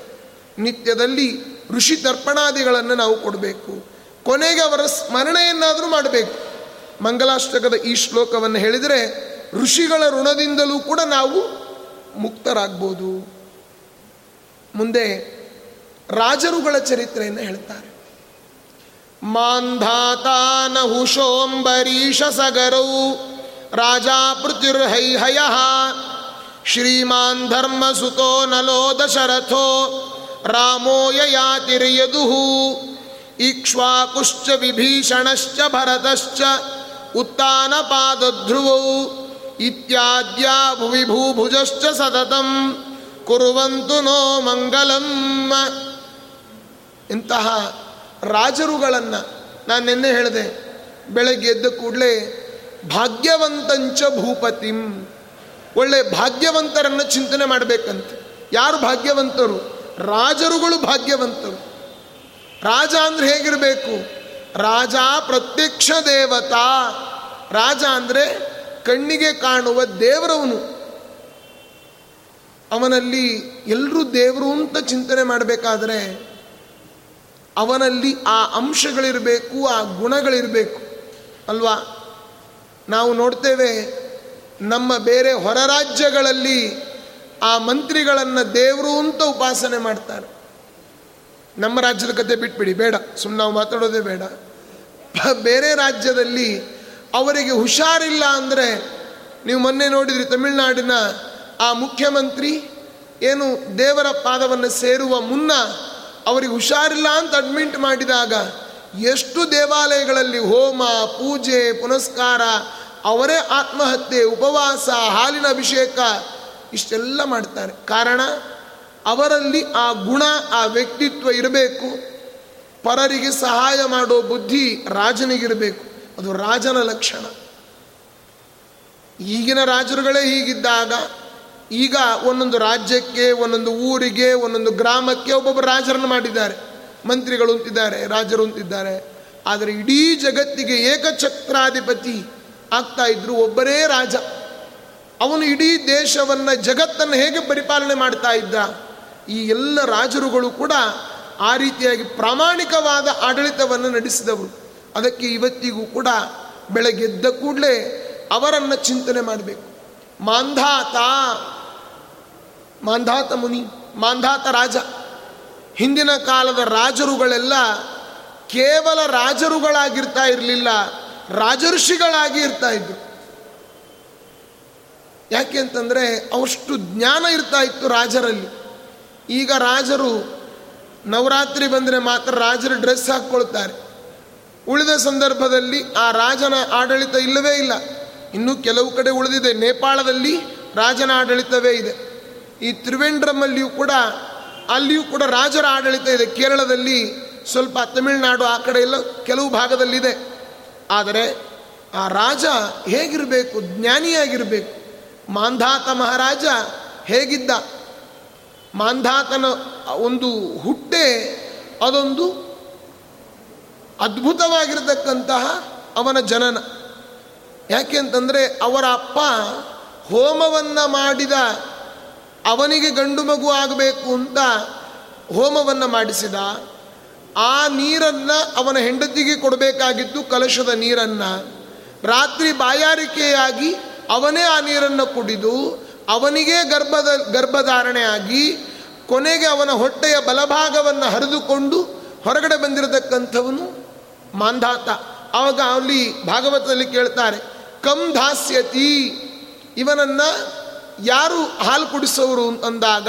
ನಿತ್ಯದಲ್ಲಿ ಋಷಿ ತರ್ಪಣಾದಿಗಳನ್ನು ನಾವು ಕೊಡಬೇಕು. ಕೊನೆಗೆ ಅವರ ಸ್ಮರಣೆಯನ್ನಾದರೂ ಮಾಡಬೇಕು. ಮಂಗಲಾಷ್ಟಕದ ಈ ಶ್ಲೋಕವನ್ನು ಹೇಳಿದರೆ ಋಷಿಗಳ ಋಣದಿಂದಲೂ ಕೂಡ ನಾವು ಮುಕ್ತರಾಗ್ಬೋದು. ಮುಂದೆ ರಾಜರುಗಳ ಚರಿತ್ರೆಯನ್ನು ಹೇಳ್ತಾರೆ. ಮಾಂಧಾತಾನ ಹುಶೋಂಬರೀಶ ಸಗರೌ ರಾಜ ಪೃಥ್ವಿರ್ಹೈಹಯ ಶ್ರೀಮಾನ್ ಧರ್ಮಸುತೋ ನಲೋ ದಶರಥೋ ರಾಮೋ ಯಯಾತಿರ್ಯದು ಇಕ್ಷ್ವಾಕುಶ್ಚ ವಿಭೀಷಣಶ್ಚ ಭರತಶ್ಚ ಉತ್ತಾನಪಾದಧ್ರುವೌ ಇತ್ಯಾದ್ಯ ಭುವಿ ಭೂಭುಜಶ್ಚ ಸತತಂ. ಕುರುವಂತು ನೋ ಮಂಗಲಂ. ಇಂತಹ ರಾಜರುಗಳನ್ನು ನಾನು ನಿನ್ನೆ ಹೇಳಿದೆ, ಬೆಳಗ್ಗೆ ಎದ್ದ ಕೂಡಲೇ ಭಾಗ್ಯವಂತಂಚ ಭೂಪತಿಂ. ಒಳ್ಳೆ ಭಾಗ್ಯವಂತರನ್ನು ಚಿಂತನೆ ಮಾಡಬೇಕಂತೆ. ಯಾರು ಭಾಗ್ಯವಂತರು? ರಾಜರುಗಳು ಭಾಗ್ಯವಂತರು. ರಾಜ ಅಂದ್ರೆ ಹೇಗಿರಬೇಕು? ರಾಜ ಪ್ರತ್ಯಕ್ಷ ದೇವತಾ. ರಾಜ ಅಂದರೆ ಕಣ್ಣಿಗೆ ಕಾಣುವ ದೇವರವನು. ಅವನಲ್ಲಿ ಎಲ್ಲರೂ ದೇವರು ಅಂತ ಚಿಂತನೆ ಮಾಡಬೇಕಾದ್ರೆ ಅವನಲ್ಲಿ ಆ ಅಂಶಗಳಿರಬೇಕು, ಆ ಗುಣಗಳಿರಬೇಕು. ಅಲ್ವಾ? ನಾವು ನೋಡ್ತೇವೆ ನಮ್ಮ ಬೇರೆ ಹೊರ ರಾಜ್ಯಗಳಲ್ಲಿ ಆ ಮಂತ್ರಿಗಳನ್ನು ದೇವರು ಅಂತ ಉಪಾಸನೆ ಮಾಡ್ತಾರೆ. ನಮ್ಮ ರಾಜ್ಯದ ಕತೆ ಬಿಟ್ಬಿಡಿ, ಬೇಡ. ಸುಮ್ಮನೆ ನಾವು ಮಾತಾಡೋದೇ ಬೇಡ. ಬೇರೆ ರಾಜ್ಯದಲ್ಲಿ ಅವರಿಗೆ ಹುಷಾರಿಲ್ಲ ಅಂದರೆ ನೀವು ಮೊನ್ನೆ ನೋಡಿದ್ರಿ ತಮಿಳುನಾಡಿನ ಆ ಮುಖ್ಯಮಂತ್ರಿ ಏನು ದೇವರ ಪಾದವನ್ನು ಸೇರುವ ಮುನ್ನ ಅವರಿಗೆ ಹುಷಾರಿಲ್ಲ ಅಂತ ಅಡ್ಮಿಂಟ್ ಮಾಡಿದಾಗ ಎಷ್ಟು ದೇವಾಲಯಗಳಲ್ಲಿ ಹೋಮ, ಪೂಜೆ, ಪುನಸ್ಕಾರ, ಅವರೇ ಆತ್ಮಹತ್ಯೆ, ಉಪವಾಸ, ಹಾಲಿನ ಅಭಿಷೇಕ ಇಷ್ಟೆಲ್ಲ ಮಾಡ್ತಾರೆ. ಕಾರಣ ಅವರಲ್ಲಿ ಆ ಗುಣ, ಆ ವ್ಯಕ್ತಿತ್ವ ಇರಬೇಕು. ಪರರಿಗೆ ಸಹಾಯ ಮಾಡೋ ಬುದ್ಧಿ ರಾಜನಿಗಿರಬೇಕು. ಅದು ರಾಜನ ಲಕ್ಷಣ. ಈಗಿನ ರಾಜರುಗಳೇ ಹೀಗಿದ್ದಾಗ ಈಗ ಒಂದೊಂದು ರಾಜ್ಯಕ್ಕೆ, ಒಂದೊಂದು ಊರಿಗೆ, ಒಂದೊಂದು ಗ್ರಾಮಕ್ಕೆ ಒಬ್ಬೊಬ್ಬ ರಾಜರನ್ನು ಮಾಡಿದ್ದಾರೆ. ಮಂತ್ರಿಗಳು ಅಂತಿದ್ದಾರೆ, ರಾಜರು ಅಂತಿದ್ದಾರೆ. ಆದರೆ ಇಡೀ ಜಗತ್ತಿಗೆ ಏಕಚಕ್ರಾಧಿಪತಿ ಆಗ್ತಾ ಇದ್ರು ಒಬ್ಬರೇ ರಾಜ. ಅವನು ಇಡೀ ದೇಶವನ್ನು, ಜಗತ್ತನ್ನು ಹೇಗೆ ಪರಿಪಾಲನೆ ಮಾಡ್ತಾ ಇದ್ದ? ಈ ಎಲ್ಲ ರಾಜರುಗಳು ಕೂಡ ಆ ರೀತಿಯಾಗಿ ಪ್ರಾಮಾಣಿಕವಾದ ಆಡಳಿತವನ್ನು ನಡೆಸಿದವರು. ಅದಕ್ಕೆ ಇವತ್ತಿಗೂ ಕೂಡ ಬೆಳಗ್ಗೆದ್ದ ಕೂಡಲೇ ಅವರನ್ನು ಚಿಂತನೆ ಮಾಡಬೇಕು. ಮಾಂಧಾತ ಮಾಂಧಾತ ಮುನಿ, ಮಾಂಧಾತ ರಾಜ. ಹಿಂದಿನ ಕಾಲದ ರಾಜರುಗಳೆಲ್ಲ ಕೇವಲ ರಾಜರುಗಳಾಗಿರ್ತಾ ಇರಲಿಲ್ಲ, ರಾಜಋಷಿಗಳಾಗಿ ಇರ್ತಾ ಇದ್ರು. ಯಾಕೆ ಅಂತಂದರೆ ಅವಷ್ಟು ಜ್ಞಾನ ಇರ್ತಾ ಇತ್ತು ರಾಜರಲ್ಲಿ. ಈಗ ರಾಜರು ನವರಾತ್ರಿ ಬಂದರೆ ಮಾತ್ರ ರಾಜರು ಡ್ರೆಸ್ ಹಾಕ್ಕೊಳ್ತಾರೆ. ಉಳಿದ ಸಂದರ್ಭದಲ್ಲಿ ಆ ರಾಜನ ಆಡಳಿತ ಇಲ್ಲವೇ ಇಲ್ಲ. ಇನ್ನೂ ಕೆಲವು ಕಡೆ ಉಳಿದಿದೆ. ನೇಪಾಳದಲ್ಲಿ ರಾಜನ ಆಡಳಿತವೇ ಇದೆ. ಈ ತ್ರಿವೇಂದ್ರಮಲ್ಲಿಯೂ ಕೂಡ, ಅಲ್ಲಿಯೂ ಕೂಡ ರಾಜರ ಆಡಳಿತ ಇದೆ. ಕೇರಳದಲ್ಲಿ ಸ್ವಲ್ಪ ತಮಿಳುನಾಡು ಆ ಕಡೆ ಎಲ್ಲ ಕೆಲವು ಭಾಗದಲ್ಲಿದೆ. ಆದರೆ ಆ ರಾಜ ಹೇಗಿರಬೇಕು? ಜ್ಞಾನಿಯಾಗಿರಬೇಕು. ಮಾಂಧಾತ ಮಹಾರಾಜ ಹೇಗಿದ್ದ? ಮಾಂಧಾತನ ಒಂದು ಹುಟ್ಟೆ ಅದೊಂದು ಅದ್ಭುತವಾಗಿರತಕ್ಕಂತಹ ಅವನ ಜನನ. ಯಾಕೆ ಅಂತಂದರೆ ಅವರ ಅಪ್ಪ ಹೋಮವನ್ನು ಮಾಡಿದ ಅವನಿಗೆ ಗಂಡು ಮಗು ಆಗಬೇಕು ಅಂತ ಹೋಮವನ್ನು ಮಾಡಿಸಿದ, ಆ ನೀರನ್ನು ಅವನ ಹೆಂಡತಿಗೆ ಕೊಡಬೇಕಾಗಿತ್ತು ಕಲಶದ ನೀರನ್ನು. ರಾತ್ರಿ ಬಾಯಾರಿಕೆಯಾಗಿ ಅವನೇ ಆ ನೀರನ್ನು ಕುಡಿದು ಅವನಿಗೆ ಗರ್ಭದ ಗರ್ಭಧಾರಣೆ ಆಗಿ ಕೊನೆಗೆ ಅವನ ಹೊಟ್ಟೆಯ ಬಲಭಾಗವನ್ನು ಹರಿದುಕೊಂಡು ಹೊರಗಡೆ ಬಂದಿರತಕ್ಕಂಥವನು ಮಾಂಧಾತ. ಆವಾಗ ಅಲ್ಲಿ ಭಾಗವತದಲ್ಲಿ ಕೇಳ್ತಾರೆ, ಕಂ ದಾಸ್ಯತಿ. ಇವನನ್ನು ಯಾರು ಹಾಲು ಕುಡಿಸೋರು ಅಂದಾಗ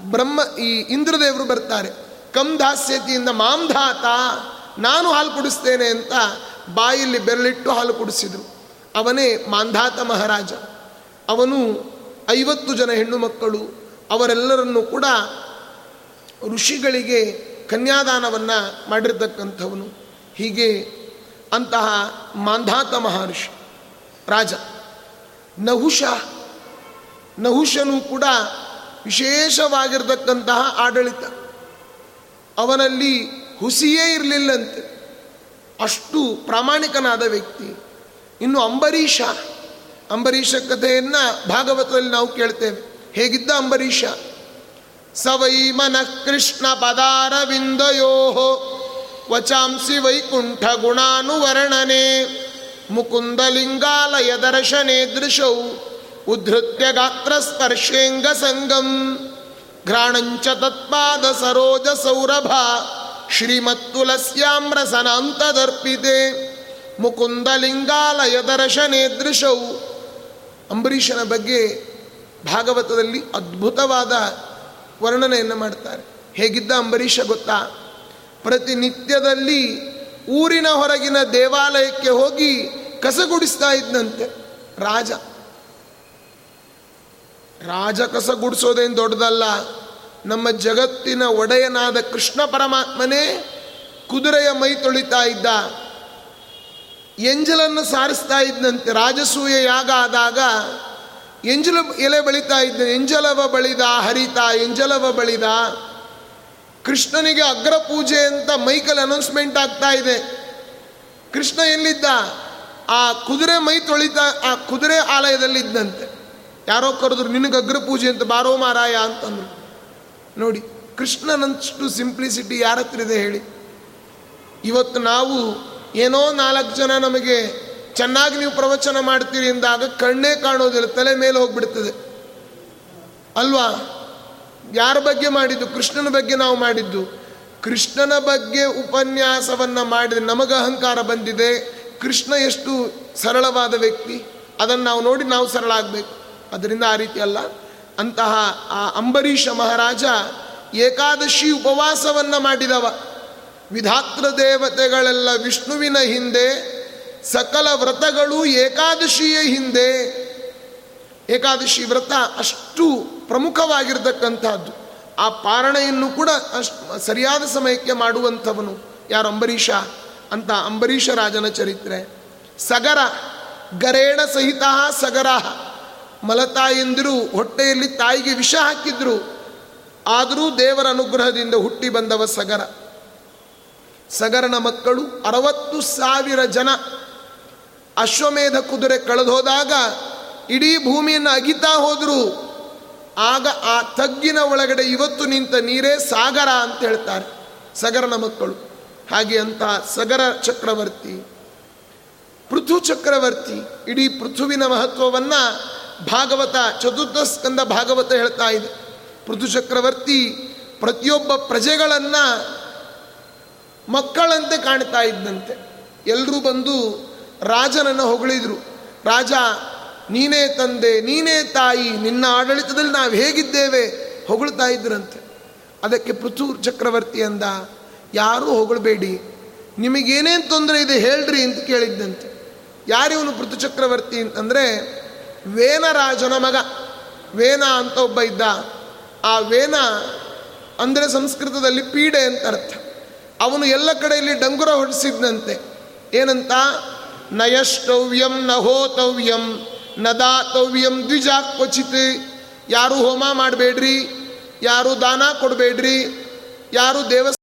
ಬ್ರಹ್ಮ, ಈ ಇಂದ್ರದೇವರು ಬರ್ತಾರೆ, ಕಂ ದಾಸ್ಯತಿಯಿಂದ ಮಾಂಧಾತ, ನಾನು ಹಾಲು ಕುಡಿಸ್ತೇನೆ ಅಂತ ಬಾಯಲ್ಲಿ ಬೆರಳಿಟ್ಟು ಹಾಲು ಕುಡಿಸಿದರು. ಅವನೇ ಮಾಂಧಾತ ಮಹಾರಾಜ. ಅವನು ಐವತ್ತು ಜನ ಹೆಣ್ಣು ಮಕ್ಕಳು, ಅವರೆಲ್ಲರನ್ನು ಕೂಡ ಋಷಿಗಳಿಗೆ ಕನ್ಯಾದಾನವನ್ನು ಮಾಡಿರ್ತಕ್ಕಂಥವನು. ಹೀಗೆ ಅಂತಹ ಮಾಂಧಾತ ಮಹರ್ಷಿ, ರಾಜ. ನಹುಷ, ನಹುಷನು ಕೂಡ ವಿಶೇಷವಾಗಿರ್ತಕ್ಕಂತಹ ಆಡಳಿತ. ಅವನಲ್ಲಿ ಹುಸಿಯೇ ಇರಲಿಲ್ಲಂತೆ. ಅಷ್ಟು ಪ್ರಾಮಾಣಿಕನಾದ ವ್ಯಕ್ತಿ. ಇನ್ನು ಅಂಬರೀಷ ಅಂಬರೀಷ ಕಥೆಯನ್ನು ಭಾಗವತದಲ್ಲಿ ನಾವು ಕೇಳ್ತೇವೆ. ಹೇಗಿದ್ದ ಅಂಬರೀಷ? ಸವೈ ಮನಃ ಕೃಷ್ಣ ಪದಾರವಿಂದಯೋ ವಚಾಂಸಿ ವೈಕುಂಠ ಗುಣಾನುವರ್ಣನೆ, ಮುಕುಂದಲಿಂಗಾಲಯ ದರ್ಶನೆ ದೃಶೌ, ಉದ್ಧತ್ಯ ಗಾತ್ರ ಸ್ಪರ್ಶೇಂಗ ಸಂಗಂ, ಘ್ರಾಣಂಚ ತತ್ಪಾದ ಸರೋಜ ಸೌರಭ ಶ್ರೀಮತ್ತುಲಸ್ಯಾಮ್ರಸನಾಂತದರ್ಪಿತೆ ಮುಕುಂದಲಿಂಗಾಲಯ ದರ್ಶನೆ ದೃಶೌ ಅಂಬರೀಷನ ಬಗ್ಗೆ ಭಾಗವತದಲ್ಲಿ ಅದ್ಭುತವಾದ ವರ್ಣನೆಯನ್ನು ಮಾಡ್ತಾರೆ. ಹೇಗಿದ್ದ ಅಂಬರೀಷ ಗೊತ್ತಾ? ಪ್ರತಿನಿತ್ಯದಲ್ಲಿ ಊರಿನ ಹೊರಗಿನ ದೇವಾಲಯಕ್ಕೆ ಹೋಗಿ ಕಸಗುಡಿಸ್ತಾ ಇದ್ದಂತೆ ರಾಜ. ರಾಜ ಕಸ ಗುಡಿಸೋದೇನು ದೊಡ್ಡದಲ್ಲ. ನಮ್ಮ ಜಗತ್ತಿನ ಒಡೆಯನಾದ ಕೃಷ್ಣ ಪರಮಾತ್ಮನೇ ಕುದುರೆಯ ಮೈ ತೊಳಿತಾ ಇದ್ದ. ಎಂಜಲನ್ನು ಸಾರಿಸ್ತಾ ಇದ್ದಂತೆ, ರಾಜಸೂಯ ಯಾಗ ಆದಾಗ ಎಂಜಲ ಎಲೆ ಬಳಿತಾ ಇದ್ದ, ಎಂಜಲವ ಬಳಿದ, ಹರಿತ, ಎಂಜಲವ ಬಳಿದ, ಕೃಷ್ಣನಿಗೆ ಅಗ್ರ ಪೂಜೆ ಅಂತ ಮೈಕಲ್ ಅನೌನ್ಸ್ಮೆಂಟ್ ಆಗ್ತಾ ಇದೆ. ಕೃಷ್ಣ ಎಲ್ಲಿದ್ದ? ಆ ಕುದುರೆ ಮೈ ತೊಳಿತಾ, ಆ ಕುದುರೆ ಆಲಯದಲ್ಲಿದ್ದಂತೆ. ಯಾರೋ ಕರೆದ್ರು, ನಿನಗೆ ಅಗ್ರ ಪೂಜೆ ಅಂತ ಬಾರೋ ಮಾರಾಯ ಅಂತಂದ್ರು. ನೋಡಿ, ಕೃಷ್ಣನಷ್ಟು ಸಿಂಪ್ಲಿಸಿಟಿ ಯಾರ ಹತ್ರ ಇದೆ ಹೇಳಿ. ಇವತ್ತು ನಾವು ಏನೋ ನಾಲ್ಕು ಜನ ನಮಗೆ ಚೆನ್ನಾಗಿ ನೀವು ಪ್ರವಚನ ಮಾಡ್ತೀರಿ ಅಂದಾಗ ಕಣ್ಣೇ ಕಾಣೋದಿಲ್ಲ, ತಲೆ ಮೇಲೆ ಹೋಗ್ಬಿಡ್ತದೆ. ಅಲ್ವಾ? ಯಾರ ಬಗ್ಗೆ ಮಾಡಿದ್ದು? ಕೃಷ್ಣನ ಬಗ್ಗೆ ನಾವು ಮಾಡಿದ್ದು. ಕೃಷ್ಣನ ಬಗ್ಗೆ ಉಪನ್ಯಾಸವನ್ನು ಮಾಡಿದರೆ ನಮಗೆ ಅಹಂಕಾರ ಬಂದಿದೆ. ಕೃಷ್ಣ ಎಷ್ಟು ಸರಳವಾದ ವ್ಯಕ್ತಿ. ಅದನ್ನು ನಾವು ನೋಡಿ ನಾವು ಸರಳ ಆಗಬೇಕು. ಅದರಿಂದ ಆ ರೀತಿ ಅಲ್ಲ. ಅಂತಹ ಆ ಅಂಬರೀಷ ಮಹಾರಾಜ ಏಕಾದಶಿ ಉಪವಾಸವನ್ನು ಮಾಡಿದವ. ವಿಧಾತ್ರ ದೇವತೆಗಳೆಲ್ಲ ವಿಷ್ಣುವಿನ ಹಿಂದೆ, ಸಕಲ ವ್ರತಗಳು ಏಕಾದಶಿಯ ಹಿಂದೆ. ಏಕಾದಶಿ ವ್ರತ ಅಷ್ಟು ಪ್ರಮುಖವಾಗಿರ್ತಕ್ಕಂಥದ್ದು. ಆ ಪಾರಣೆಯನ್ನು ಕೂಡ ಅಷ್ಟು ಸರಿಯಾದ ಸಮಯಕ್ಕೆ ಮಾಡುವಂಥವನು ಯಾರು ಅಂಬರೀಷ ಅಂತ ಅಂಬರೀಷ ರಾಜನ ಚರಿತ್ರೆ. ಸಗರ, ಗರೇಣ ಸಹಿತ ಸಗರ. ಮಲತಾಯಂದಿರು ಹೊಟ್ಟೆಯಲ್ಲಿ ತಾಯಿಗೆ ವಿಷ ಹಾಕಿದ್ರು. ಆದರೂ ದೇವರ ಅನುಗ್ರಹದಿಂದ ಹುಟ್ಟಿ ಬಂದವ ಸಗರ. ಸಗರನ ಮಕ್ಕಳು ಅರವತ್ತು ಸಾವಿರ ಜನ ಅಶ್ವಮೇಧ ಕುದುರೆ ಕಳೆದೋದಾಗ ಇಡೀ ಭೂಮಿಯನ್ನು ಅಗಿತಾ ಹೋದರು. ಆಗ ಆ ತಗ್ಗಿನ ಒಳಗಡೆ ಇವತ್ತು ನಿಂತ ನೀರೇ ಸಾಗರ ಅಂತ ಹೇಳ್ತಾರೆ ಸಗರನ ಮಕ್ಕಳು. ಹಾಗೆ ಅಂತ ಸಗರ ಚಕ್ರವರ್ತಿ, ಪೃಥು ಚಕ್ರವರ್ತಿ ಇಡೀ ಪೃಥುವಿನ ಮಹತ್ವವನ್ನು ಭಾಗವತ, ಚತುರ್ಥ ಸ್ಕಂದ ಭಾಗವತ ಹೇಳ್ತಾ ಇದೆ. ಪೃಥು ಚಕ್ರವರ್ತಿ ಪ್ರತಿಯೊಬ್ಬ ಪ್ರಜೆಗಳನ್ನು ಮಕ್ಕಳಂತೆ ಕಾಣ್ತಾ ಇದ್ದಂತೆ. ಎಲ್ಲರೂ ಬಂದು ರಾಜನನ್ನು ಹೊಗಳಿದ್ರು. ರಾಜ, ನೀನೇ ತಂದೆ, ನೀನೇ ತಾಯಿ, ನಿನ್ನ ಆಡಳಿತದಲ್ಲಿ ನಾವು ಹೇಗಿದ್ದೇವೆ? ಹೊಗಳ್ತಾ ಇದ್ರಂತೆ. ಅದಕ್ಕೆ ಪೃಥೂರ್ ಚಕ್ರವರ್ತಿ ಅಂದ, ಯಾರೂ ಹೊಗಳಬೇಡಿ. ನಿಮಗೇನೇನು ತೊಂದರೆ ಇದೆ ಹೇಳ್ರಿ ಅಂತ ಕೇಳಿದ್ದಂತೆ. ಯಾರಿವನು ಪೃಥು ಚಕ್ರವರ್ತಿ ಅಂತಂದರೆ ವೇನರಾಜನ ಮಗ. ವೇನ ಅಂತ ಒಬ್ಬ ಇದ್ದ. ಆ ವೇನ ಅಂದರೆ ಸಂಸ್ಕೃತದಲ್ಲಿ ಪೀಡೆ ಅಂತ ಅರ್ಥ. ಅವನು ಎಲ್ಲ ಕಡೆಯಲ್ಲಿ ಡಂಗುರ ಹೊಡಿಸಿದ್ನಂತೆ. ಏನಂತ? ನಯಷ್ಟವ್ಯಂ ನ ಹೋತವ್ಯಂ ನ ದಾತವ್ಯಂ ದ್ವಿಜಾ ಕ್ವಚಿತ್ ಯಾರು ಹೋಮ ಮಾಡಬೇಡ್ರಿ? ಯಾರು ದಾನ ಕೊಡಬೇಡ್ರಿ? ಯಾರು ದೇವಸ್ಥಾನ